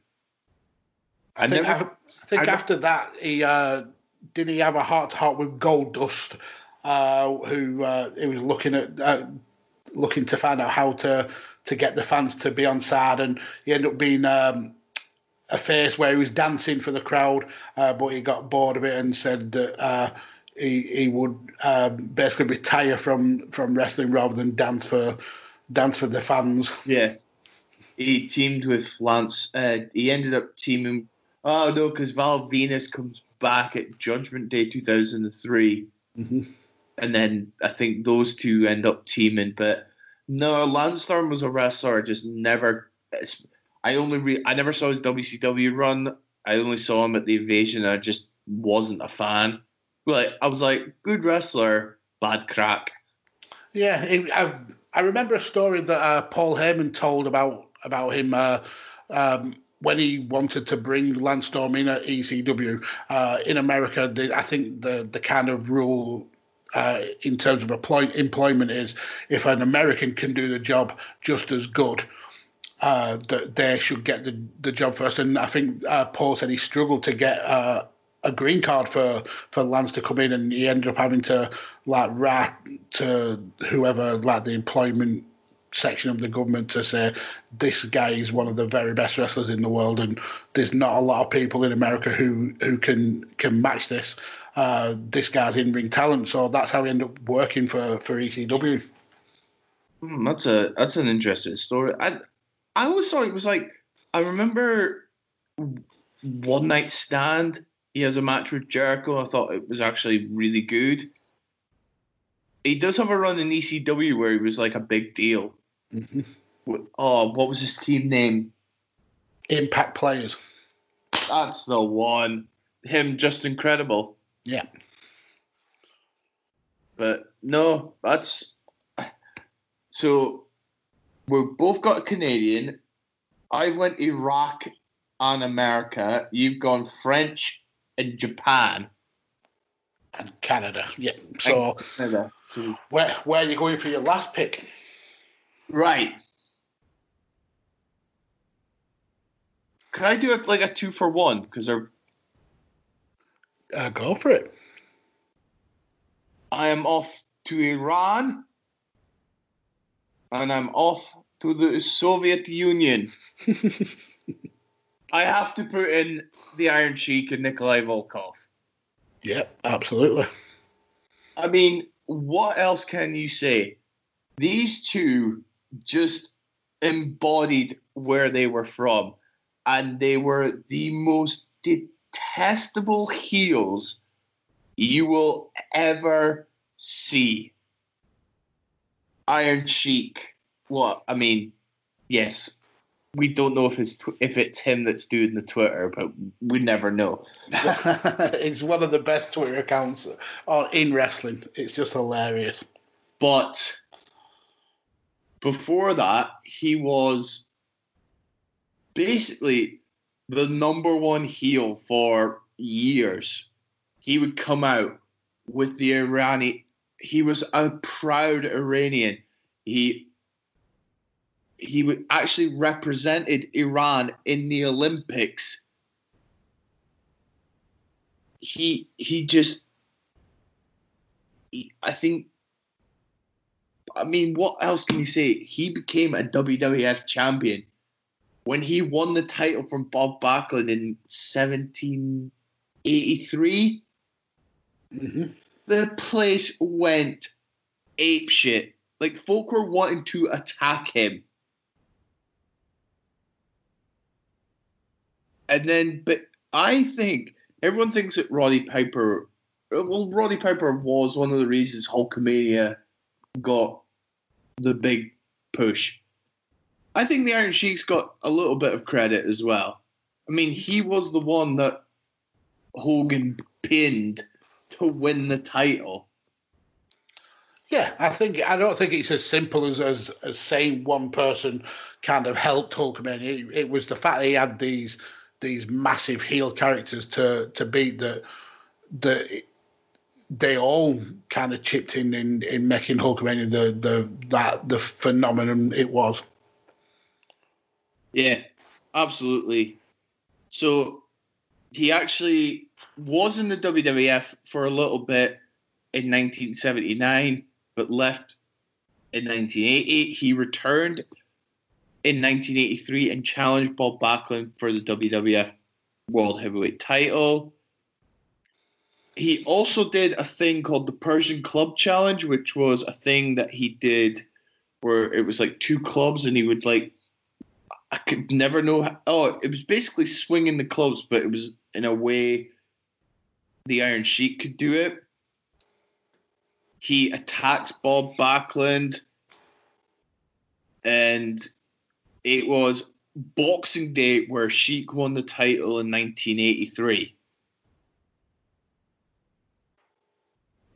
S1: I,
S2: I
S1: think,
S2: never.
S1: af- I think
S2: I-
S1: after that, he uh, did he have a heart to heart with Goldust, uh, who uh, he was looking at uh, looking to find out how to to get the fans to be on side, and he ended up being um, a face where he was dancing for the crowd, uh, but he got bored of it and said that. Uh, he, he would um, basically retire from, from wrestling rather than dance for dance for the fans.
S2: Yeah. He teamed with Lance. Uh, he ended up teaming. Oh no, because Val Venis comes back at Judgment Day 2003,
S1: Mhm.
S2: and then I think those two end up teaming. But no, Lance Storm was a wrestler. I Just never. I only re, I never saw his WCW run. I only saw him at the Invasion. I just wasn't a fan. Like I was like, good wrestler, bad crack.
S1: Yeah, it, I, I remember a story that uh, Paul Heyman told about about him uh, um, when he wanted to bring Lance Storm in at ECW uh, in America. The, I think the the kind of rule uh, in terms of employ, employment is if an American can do the job just as good. Uh, that they should get the, the job first, and I think uh, Paul said he struggled to get uh, a green card for for Lance to come in, and he ended up having to like write to whoever like the employment section of the government to say this guy is one of the very best wrestlers in the world, and there's not a lot of people in America who who can can match this. Uh, this guy's in ring talent, so that's how he ended up working for for ECW.
S2: Hmm, that's a that's an interesting story. I I always thought it was like I remember one night stand. He has a match with Jericho. I thought it was actually really good. He does have a run in ECW where he was like a big deal.
S1: Mhm.
S2: Oh, what was his team name?
S1: Impact players.
S2: That's the one. Him just incredible.
S1: Yeah.
S2: But no, that's so we've both got a Canadian. I went Iraq and America. You've gone French and Japan.
S1: And Canada, yeah. So,
S2: So,
S1: where where are you going for your last pick?
S2: right. Can I do it like a two for one? Because they're
S1: Uh, go for it.
S2: I am off to Iran and I'm off to the Soviet Union. I have to put in the Iron Sheik and Nikolai Volkov.
S1: Yep, absolutely.
S2: I mean, what else can you say? These two just embodied where they were from, and they were the most detestable heels you will ever see. Iron Sheik. What I mean, yes, we don't know if it's tw- if it's him that's doing the Twitter, but we never know.
S1: it's one of the best Twitter accounts in wrestling. It's just hilarious.
S2: But before that, he was basically the number one heel for years. He would come out with the Irani. He was a proud Iranian. He he would actually represented Iran in the Olympics. He he just I think I mean, what else can you say? He became a WWF champion when he won the title from Bob Backlund in 1783,
S1: hmm
S2: the place went ape shit. Like folk were wanting to attack him. And then, but I think everyone thinks that Roddy Piper, well, Roddy Piper was one of the reasons Hulkamania got the big push. I think the Iron Sheik's got a little bit of credit as well. I mean, he was the one that Hogan pinned to win the title.
S1: Yeah, I think I don't think it's as simple as as, as saying one person kind of helped Hulkamania. It, it was the fact that he had these these massive heel characters to to beat that that they all kind of chipped in in, in making Hulkamania the the that the phenomenon it was.
S2: Yeah, absolutely. So he actually was in the WWF for a little bit in 1979, but left in 1980. He returned in 1983 and challenged Bob Backlund for the WWF World Heavyweight title. He also did a thing called the Persian Club Challenge, which was a thing that he did where it was like two clubs and he would like I could never know. How, oh, it was basically swinging the clubs, but it was in a way the Iron Sheik could do it. He attacked Bob Backlund, and it was Boxing Day where Sheik won the title in 1983.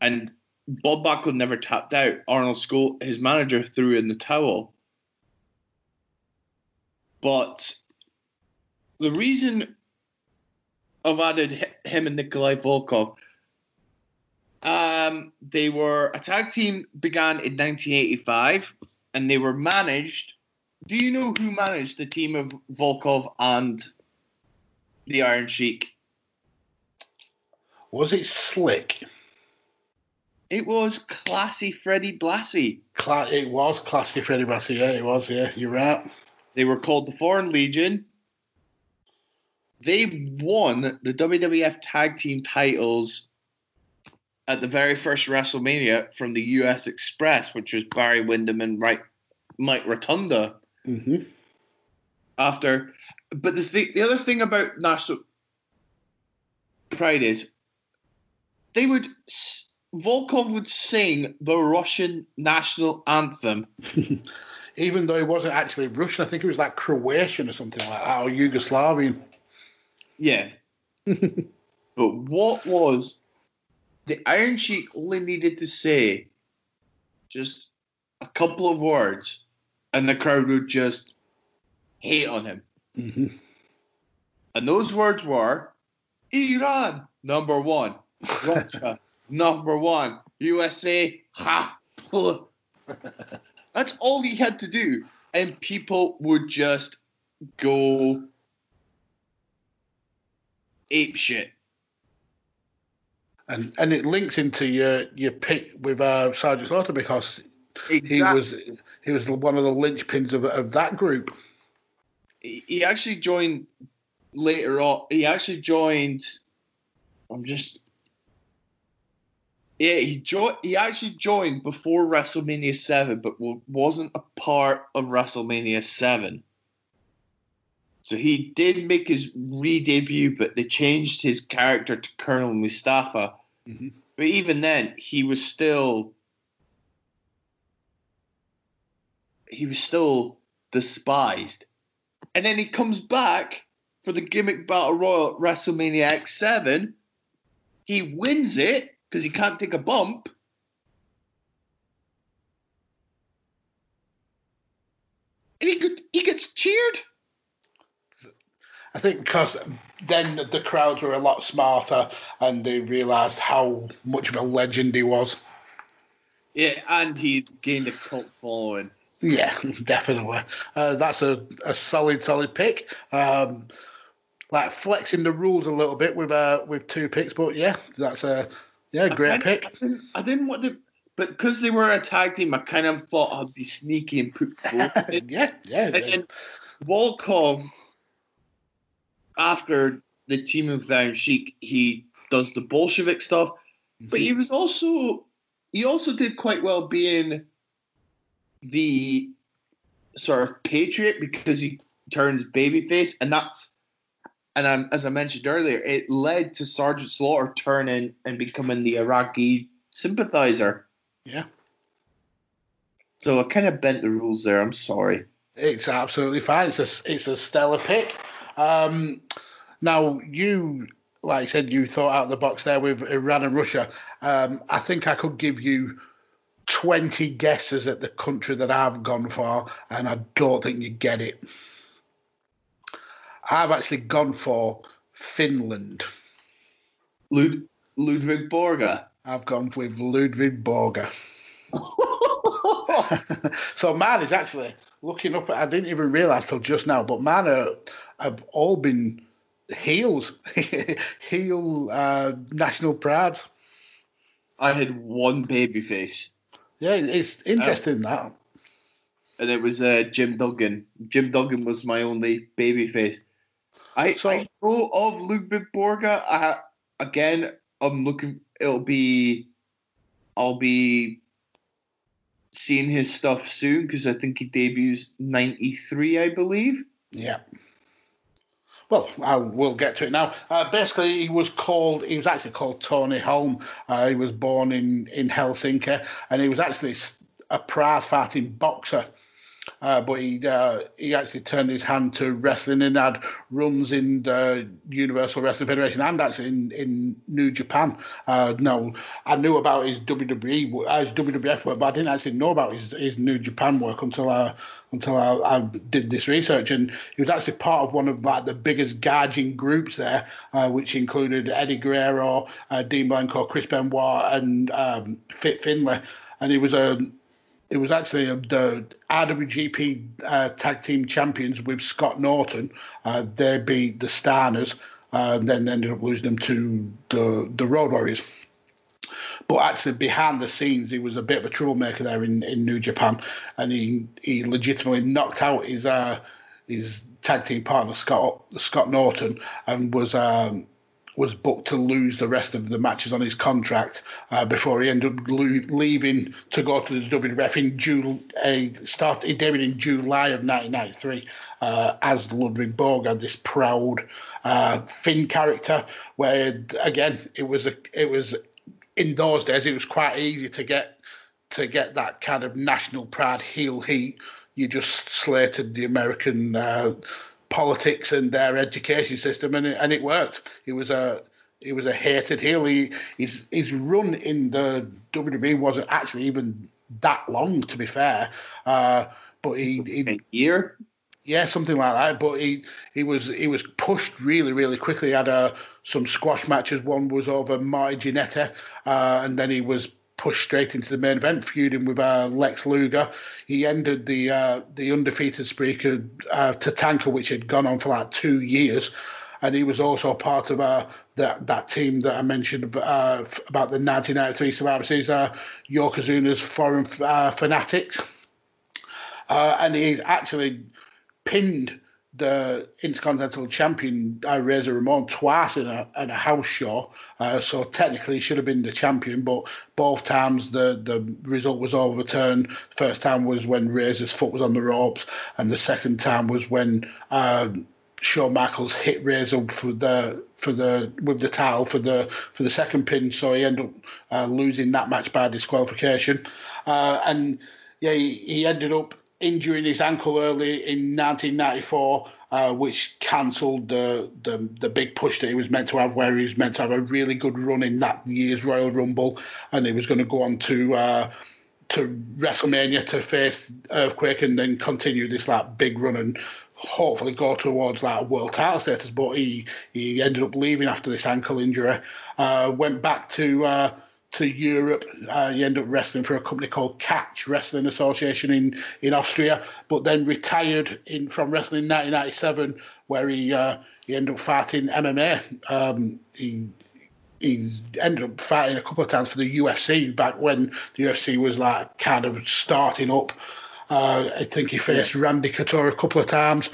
S2: And Bob Backlund never tapped out. Arnold Skoll, his manager, threw in the towel. But the reason I've added him and Nikolai Volkov, um, they were a tag team began in 1985, and they were managed. Do you know who managed the team of Volkov and the Iron Sheik?
S1: Was it slick?
S2: It was classy Freddie Blassie.
S1: Cla- it was classy Freddie Blassie. Yeah, it was. Yeah, you're right.
S2: They were called the Foreign Legion. They won the WWF Tag Team titles at the very first WrestleMania from the US Express, which was Barry Windham and Mike Rotunda.
S1: hmm
S2: After, but the thing, the other thing about National Pride is they would Volkov would sing the Russian national anthem
S1: Even though it wasn't actually Russian, I think it was like Croatian or something like that, or Yugoslavian.
S2: Yeah. but what was the Iron Sheik only needed to say just a couple of words and the crowd would just hate on him.
S1: hmm
S2: And those words were Iran, number one, Russia, number one, USA, ha. That's all he had to do. And people would just go ape shit.
S1: And and it links into your your pick with uh, Sergeant Slaughter because he was he was one of the linchpins of of that group.
S2: he he actually joined later on. He actually joined. I'm just. Yeah, he joined. He actually joined before WrestleMania Seven, but wa- wasn't a part of WrestleMania Seven. So he did make his re-debut, but they changed his character to Colonel Mustafa.
S1: Mhm.
S2: But even then, he was still. He was still despised. And then he comes back for the gimmick battle royal at WrestleMania X7. He wins it because he can't take a bump. And he could, he gets cheered.
S1: I think because then the crowds were a lot smarter and they realised how much of a legend he was.
S2: Yeah, and he gained a cult following.
S1: Yeah, definitely. Uh, that's a, a solid, solid pick. Um, like flexing the rules a little bit with uh, with two picks, but yeah, that's a yeah great
S2: I
S1: pick.
S2: didn't, I didn't want to, but because they were a tag team, I kind of thought I'd be sneaky and put both
S1: yeah, yeah.
S2: And Volkov, after the team of Iron Sheik, he does the Bolshevik stuff, but mm-hmm. he was also he also did quite well being the sort of patriot because he turns babyface, and that's and I'm, as I mentioned earlier, it led to Sergeant Slaughter turning and becoming the Iraqi sympathizer.
S1: Yeah.
S2: So I kind of bent the rules there. I'm sorry.
S1: It's absolutely fine. It's a it's a stellar pick. Um, now you, like I said, you thought out of the box there with Iran and Russia. Um, I think I could give you twenty guesses at the country that I've gone for, and I don't think you get it. I've actually gone for Finland.
S2: Lud- Ludwig Borga.
S1: I've gone with Ludwig Borga. so mine is actually looking up. I didn't even realise till just now, but mine are, have all been heels, heel uh, national prides.
S2: I had one baby face,
S1: Yeah, it's interesting that.
S2: and it was uh, Jim Duggan. Jim Duggan was my only baby face. I,
S1: So-
S2: I know of Ludwig Borga. I, again, I'm looking. It'll be. I'll be seeing his stuff soon because I think he debuts '93, I believe.
S1: Yeah. Well, I will get to it now. Uh, basically, he was called. He was actually called Tony Halme. Uh, he was born in in Helsinki, and he was actually a prize fighting boxer. Uh, but he uh, he actually turned his hand to wrestling and had runs in the Universal Wrestling Federation and actually in, in New Japan. Uh, no, I knew about his WWE, uh, his WWF work, but I didn't actually know about his, his New Japan work until I until I, I did this research. And he was actually part of one of like the biggest gauging groups there, uh, which included Eddie Guerrero, uh, Dean Malenko, Chris Benoit, and um, Fit Finlay. And he was a it was actually uh, the IWGP uh, tag team champions with Scott Norton. Uh, they beat the Steiners, uh, and then ended up losing them to the the Road Warriors. But actually, behind the scenes, he was a bit of a troublemaker there in, in New Japan, and he he legitimately knocked out his uh, his tag team partner Scott Scott Norton, and was um, was booked to lose the rest of the matches on his contract uh, before he ended up leaving to go to the WWF in June. Uh, start he debuted in July of 1993 uh, as Ludwig Borga, this proud uh, Finn character. Where again, it was a it was in those days it was quite easy to get to get that kind of national pride heel heat. You just slated the American uh, politics and their education system, and it, and it worked. He was a he was a hated heel. He, his his run in the WWE wasn't actually even that long, to be fair. Uh, but he, he
S2: A year.
S1: yeah, something like that. But he he was he was pushed really really quickly. He had uh, some squash matches. One was over Marty Jannetty, uh, and then he was pushed straight into the main event, feuding with uh, Lex Luger. He ended the uh, the undefeated streak of uh, Tatanka, which had gone on for like two years. And he was also part of uh, that that team that I mentioned uh, about the 1993 Survivor Series, uh, Yokozuna's Foreign uh, Fanatics. And he actually pinned the Intercontinental Champion uh, Razor Ramon twice in a, in a house show. Uh, so technically, he should have been the champion, but both times the, the result was overturned. First time was when Razor's foot was on the ropes, and the second time was when uh, Shawn Michaels hit Razor for the for the with the towel for the for the second pin. So he ended up uh, losing that match by disqualification, uh, and yeah, he ended up injuring his ankle early in 1994, uh, which cancelled the, the the big push that he was meant to have, where he was meant to have a really good run in that year's Royal Rumble, and he was going to go on to. Uh, to WrestleMania to face Earthquake and then continue this like big run and hopefully go towards like world title status. But he he ended up leaving after this ankle injury. Uh, went back to uh, to Europe. He ended up wrestling for a company called Catch Wrestling Association in in Austria. But then retired in from wrestling in 1997, where he uh, he ended up fighting MMA. Um, he he's ended up fighting a couple of times for the UFC back when the UFC was like kind of starting up. Uh, I think he faced Randy Couture a couple of times.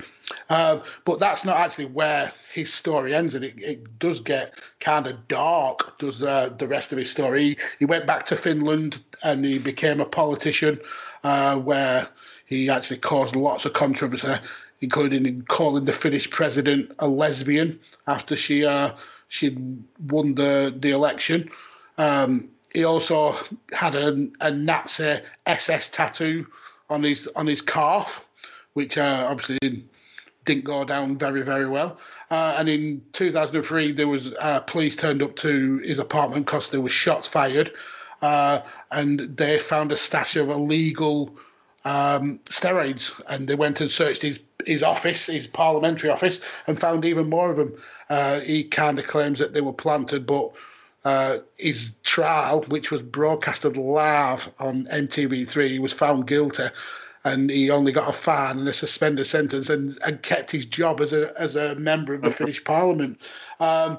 S1: Uh, but that's not actually where his story ends, and it, it does get kind of dark. Does uh, the rest of his story? He, he, went back to Finland and he became a politician, uh, where he actually caused lots of controversy, including calling the Finnish president a lesbian after she uh, she won the the election. Um, he also had a, a Nazi SS tattoo on his on his calf, which uh, obviously didn't go down very, very well. Uh, and in 2003, there was uh, police turned up to his apartment because there was shots fired, uh, and they found a stash of illegal um, steroids, and they went and searched his his office, his parliamentary office, and found even more of them. Uh, he kind of claims that they were planted, but. Uh, his trial, which was broadcasted live on MTV3, he was found guilty and he only got a fine and a suspended sentence and, and kept his job as a as a member of the Finnish Parliament. Um,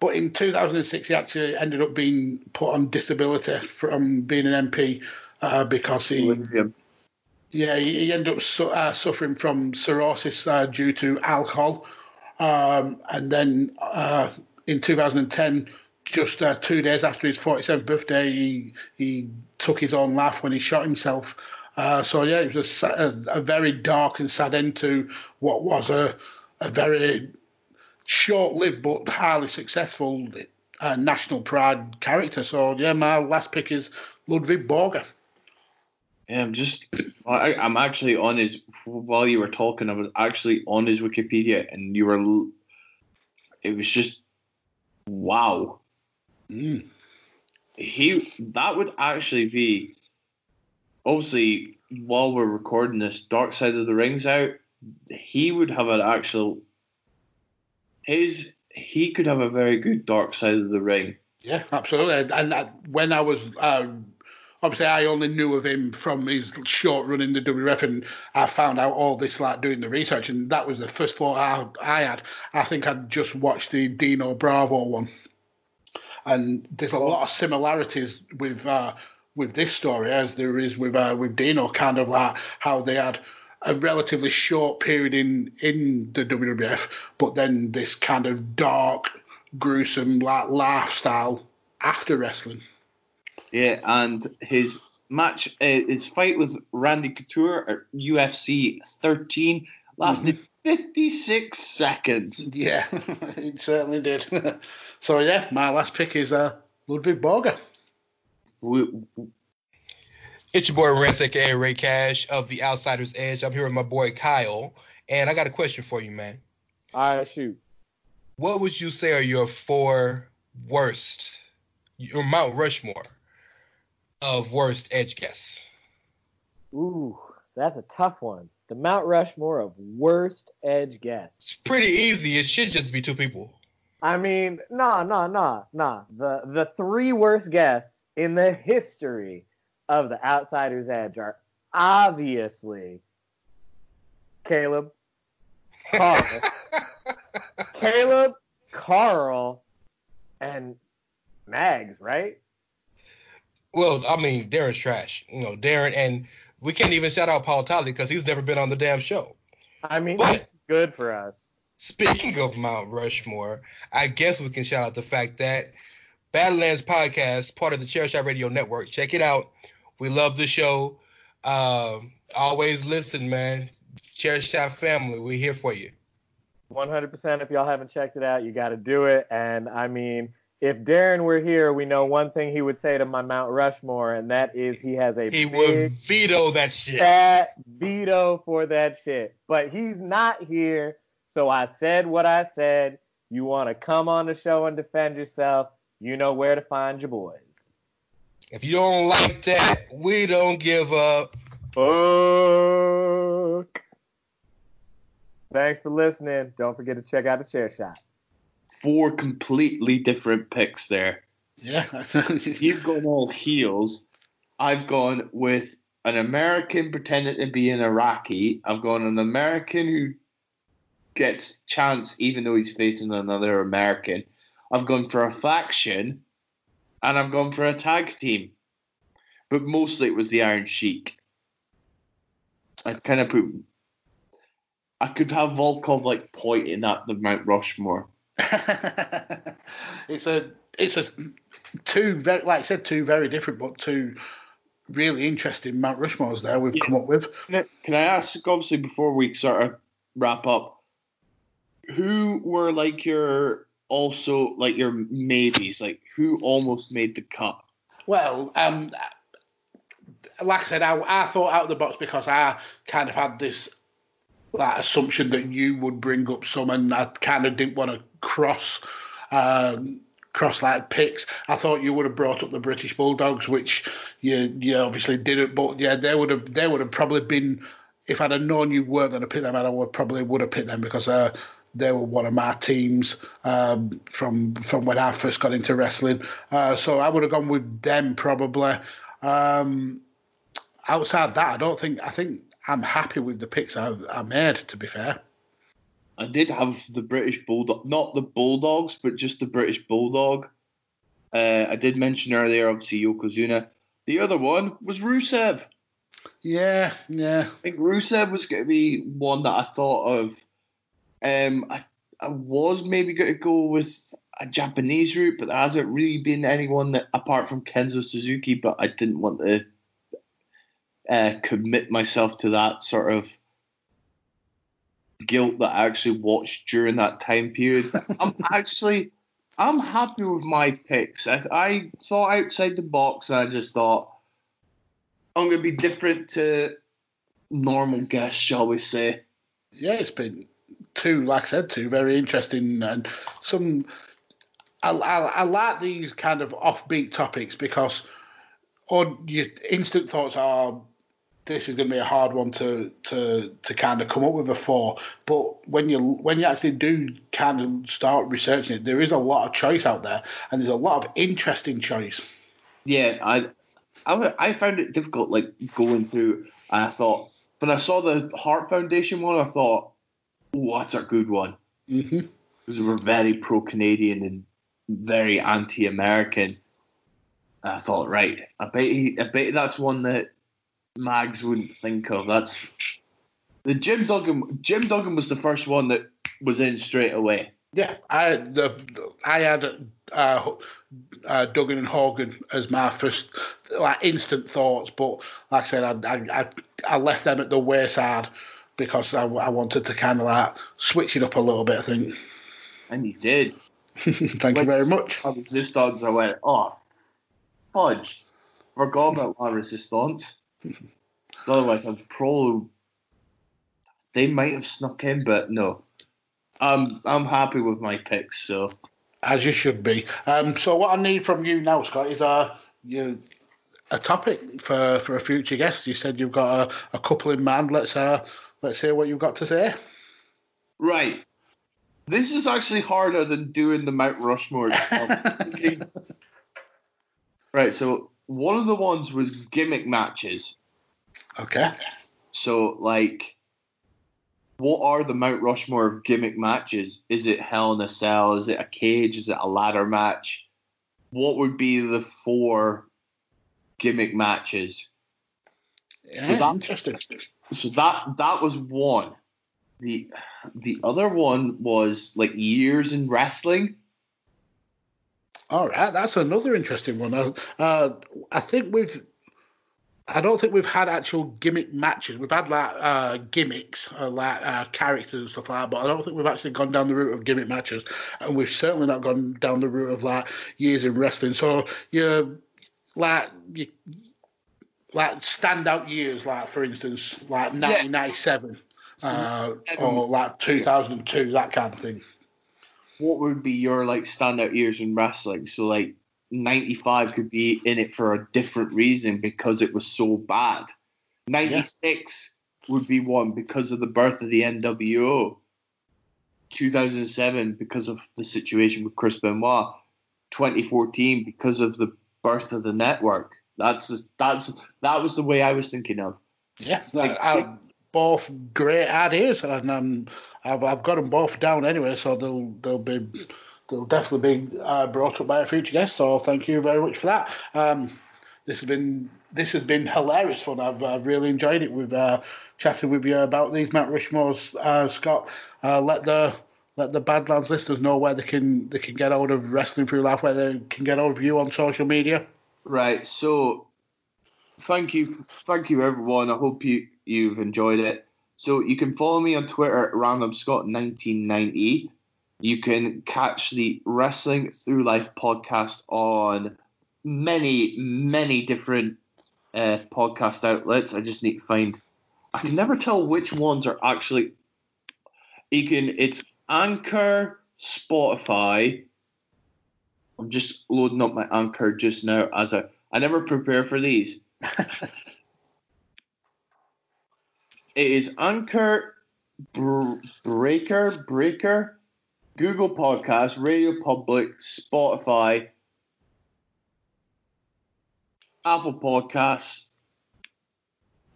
S1: but in 2006, he actually ended up being put on disability from being an MP uh, because he. Yeah, he, he ended up su- uh, suffering from cirrhosis uh, due to alcohol. Um, and then uh, in 2010, just uh, two days after his 47th birthday, he, he took his own life when he shot himself. Uh, so yeah, it was a, a, very dark and sad end to what was a, a very short-lived but highly successful uh, national pride character. So yeah, my last pick is Ludwig Borga.
S2: Yeah, I'm just, I, am actually on his. While you were talking, I was actually on his Wikipedia, and you were. It was just, wow.
S1: Mm.
S2: He that would actually be obviously, while we're recording this, Dark Side of the Ring's out. He would have an actual. His he could have a very good Dark Side of the Ring.
S1: Yeah, absolutely. And uh, when I was. Uh, obviously, I only knew of him from his short run in the WWF, and I found out all this like doing the research, and that was the first thought I, I had. I think I'd just watched the Dino Bravo one, and there's a lot of similarities with uh, with this story as there is with uh, with Dino, kind of like how they had a relatively short period in in the WWF, but then this kind of dark, gruesome like lifestyle after wrestling.
S2: Yeah, and his match, uh, his fight with Randy Couture at UFC 13 lasted mm-hmm. 56 seconds.
S1: Yeah, it certainly did. so yeah, my last pick is uh, Ludwig
S4: It's your boy Rance, aka Ray Cash of the Outsiders Edge. I'm here with my boy Kyle, and I got a question for you, man.
S5: All right, shoot.
S4: What would you say are your four worst, your Mount Rushmore of worst edge guests?
S5: Ooh, that's a tough one. The Mount Rushmore of worst edge guests.
S4: It's pretty easy. It should just be two people.
S5: I mean, nah, nah, nah, nah. The the three worst guests in the history of the Outsiders Edge are obviously Caleb, Carl, Caleb, Carl, and Mags, right?
S4: Well, I mean, Darren's trash. You know, Darren, and we can't even shout out Paul Tolly because he's never been on the damn show.
S5: I mean, but, that's good for us.
S4: Speaking of Mount Rushmore, I guess we can shout out the fact that Badlands Podcast, part of the Chair Shot Radio Network, check it out. We love the show. Uh, always listen, man. Chair Shot family, we're here for you.
S5: 100%. If y'all haven't checked it out, you got to do it. And I mean, if Darren were here, we know one thing he would say to my Mount Rushmore, and that is he has a
S4: he would veto that shit.
S5: Fat veto for that shit. But he's not here, so I said what I said. You want to come on the show and defend yourself? You know where to find your boys.
S4: If you don't like that, we don't give up.
S5: Fuck. Thanks for listening. Don't forget to check out the chair shot.
S2: Four completely different picks there.
S1: Yeah.
S2: You've gone all heels. I've gone with an American pretending to be an Iraqi. I've gone an American who gets chance even though he's facing another American. I've gone for a faction and I've gone for a tag team. But mostly it was the Iron Sheik. I kind of put. I could have Volkov like pointing at the Mount Rushmore.
S1: it's a it's a two very like I said two very different but two really interesting Mount Rushmores there we've
S2: Yeah.
S1: come up with.
S2: Can I, can I ask, obviously, before we sort of wrap up, who were like your also like your maybes? Like who almost made the cut?
S1: Well, um, like I said, I, I thought out of the box because I kind of had this that assumption that you would bring up some, and I kind of didn't want to cross. Um, cross like picks. I thought you would have brought up the British Bulldogs, which you you obviously didn't. But yeah, they would have they would have probably been if I'd have known you weren't going to pick them, I would probably would have picked them because uh, they were one of my teams um, from from when I first got into wrestling. Uh, so I would have gone with them probably. Um, outside that, I don't think I think I'm happy with the picks I, I made. To be fair,
S2: I did have the British Bulldog, not the Bulldogs, but just the British Bulldog. Uh, I did mention earlier, obviously Yokozuna. The other one was Rusev.
S1: yeah, yeah,
S2: I think Rusev was going to be one that I thought of. Um, I, I was maybe going to go with a Japanese route, but there hasn't really been anyone that, apart from Kenzo Suzuki, but I didn't want to uh, commit myself to that sort of guilt that I actually watched during that time period. I'm actually, I'm happy with my picks. I, I thought outside the box, and I just thought I'm going to be different to normal guests, shall we say?
S1: yeah. It's been two, like I said, two very interesting and some. I, I, I like these kind of offbeat topics because, on your instant thoughts are, this is going to be a hard one to to to kind of come up with a four. But when you when you actually do kind of start researching it, there is a lot of choice out there, and there's a lot of interesting choice.
S2: Yeah, I, I, I found it difficult, like going through. And I thought when I saw the Heart Foundation one, I thought, "Oh, that's a good one."
S1: Mm-hmm.
S2: Because we're very pro-Canadian and very anti-American. I thought, right, I bet he, I bet that's one that Mags wouldn't think of. That's the Jim Duggan. Jim Duggan was the first one that was in straight away.
S1: Yeah, I the, I had uh, uh, Duggan and Hogan as my first like instant thoughts, but like I said, I, I, I left them at the wayside because I, I wanted to kind of like switch it up a little bit. I think.
S2: And you did.
S1: Thank you very much.
S2: On Resistance, I went, oh, fudge. Forgot about my Resistance. So otherwise, I'd probably. They might have snuck in, but no. I'm I'm happy with my picks. So
S1: As you should be. Um, so what I need from you now, Scott, is a you a topic for, for a future guest. You said you've got a, a couple in mind. Let's uh let's hear what you've got to say.
S2: right, this is actually harder than doing the Mount Rushmore stuff. right, so one of the ones was gimmick matches.
S1: okay.
S2: So, like, what are the Mount Rushmore of gimmick matches? Is it Hell in a Cell? Is it a cage? Is it a ladder match? What would be the four gimmick matches?
S1: Yeah,
S2: that-
S1: interesting.
S2: So that that was one. The the other one was like years in wrestling.
S1: All right, that's another interesting one. Uh, uh, I think we've. I don't think we've had actual gimmick matches. We've had like uh, gimmicks, uh, like uh, characters and stuff like that, but I don't think we've actually gone down the route of gimmick matches, and we've certainly not gone down the route of like years in wrestling. So you're like you like standout years, like for instance, like 1997 uh, or like 2002, that kind of thing.
S2: What would be your like standout years in wrestling? So like 95 could be in it for a different reason because it was so bad. 96 would be one because of the birth of the NWO. 2007 because of the situation with Chris Benoit. 2014 because of the birth of the network. That's that's that was the way I was thinking of.
S1: Yeah, like, uh, both great ideas, and um, I've I've got them both down anyway, so they'll they'll be they'll definitely be uh, brought up by a future guest. So thank you very much for that. Um, this has been this has been hilarious fun. I've, I've really enjoyed it. We've uh, chatted with you about these Mount Rushmores, uh, Scott. Uh, let the let the Badlands listeners know where they can they can get hold of Wrestling Through Life, where they can get hold of you on social media.
S2: Right. So, thank you, thank you, everyone. I hope you you've enjoyed it. So you can follow me on Twitter at randomscott1990. You can catch the Wrestling Through Life podcast on many, many different uh, podcast outlets. I just need to find. I can never tell which ones are actually. You can. It's Anchor, Spotify. I'm just loading up my Anchor just now as I. I never prepare for these. it is Anchor, Br- Breaker, Breaker, Google Podcasts, Radio Public, Spotify, Apple Podcasts.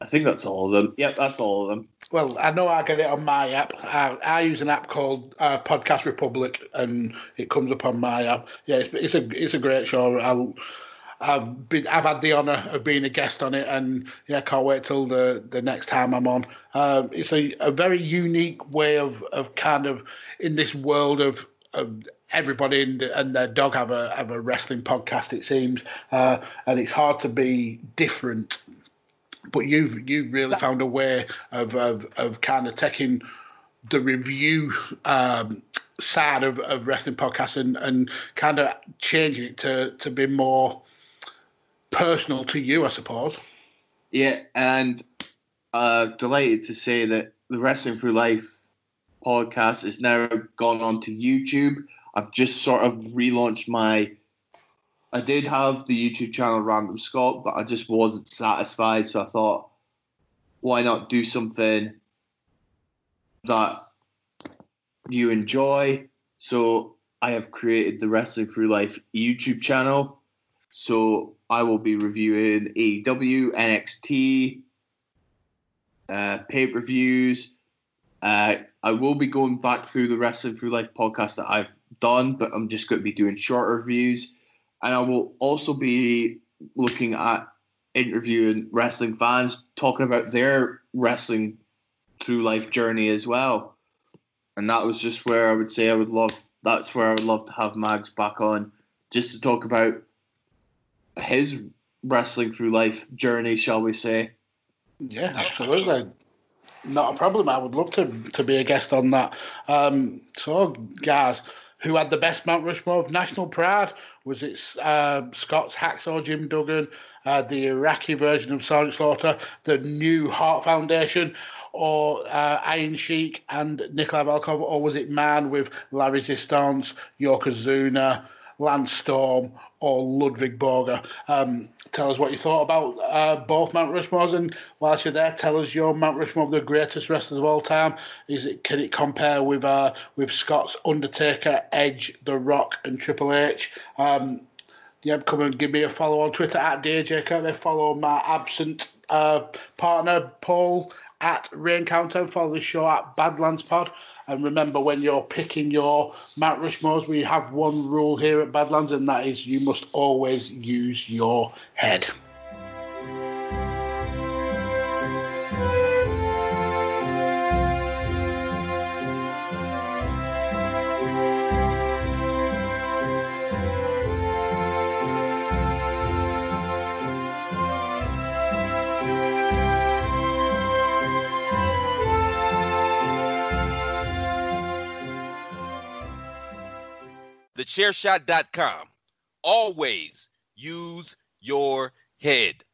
S2: I think that's all of them. Yep, that's all of them.
S1: Well, I know I get it on my app. I, I use an app called uh, Podcast Republic, and it comes up on my app. Yeah, it's, it's a it's a great show. I'll, I've been I've had the honour of being a guest on it, and yeah, can't wait till the, the next time I'm on. Um, it's a, a very unique way of, of kind of in this world of, of everybody and, and their dog have a have a wrestling podcast. It seems, uh, and it's hard to be different but you've you've really found a way of of, of kind of taking the review um, side of, of wrestling podcasts and, and kind of changing it to to be more personal to you, I suppose.
S2: Yeah, and uh, delighted to say that the Wrestling Through Life podcast is now gone on to YouTube. I've just sort of relaunched my. I did have the YouTube channel Random Scott, but I just wasn't satisfied. So I thought, why not do something that you enjoy? So I have created the Wrestling Through Life YouTube channel. So I will be reviewing AEW, NXT, uh, pay per views. Uh, I will be going back through the Wrestling Through Life podcast that I've done, but I'm just going to be doing shorter reviews. And I will also be looking at interviewing wrestling fans, talking about their wrestling through life journey as well. And that was just where I would say I would love. That's where I would love to have Mags back on, just to talk about his wrestling through life journey, shall we say?
S1: Yeah, absolutely. Not a problem. I would love to to be a guest on that. Um, so, guys, who had the best Mount Rushmore of national pride? Was it uh, Scott's Hacksaw Jim Duggan, uh, the Iraqi version of Sergeant Slaughter, the New Hart Foundation, or uh, Sheik and Nikolai Volkov, or was it Man with La Resistance, Yokozuna, Lance Storm, or Ludwig Borga? Um, tell us what you thought about uh, both Mount Rushmores, and whilst you're there, tell us your Mount Rushmore of the greatest wrestlers of all time. Is it can it compare with uh, with Scott's Undertaker, Edge, The Rock, and Triple H? Um, yeah, come and give me a follow on Twitter at DJ Kirby. Follow my absent uh, partner Paul at Rain Counter. Follow the show at Badlands Pod. And remember, when you're picking your Mount Rushmores, we have one rule here at Badlands, and that is you must always use your head.
S6: thechairshot.com. Always use your head.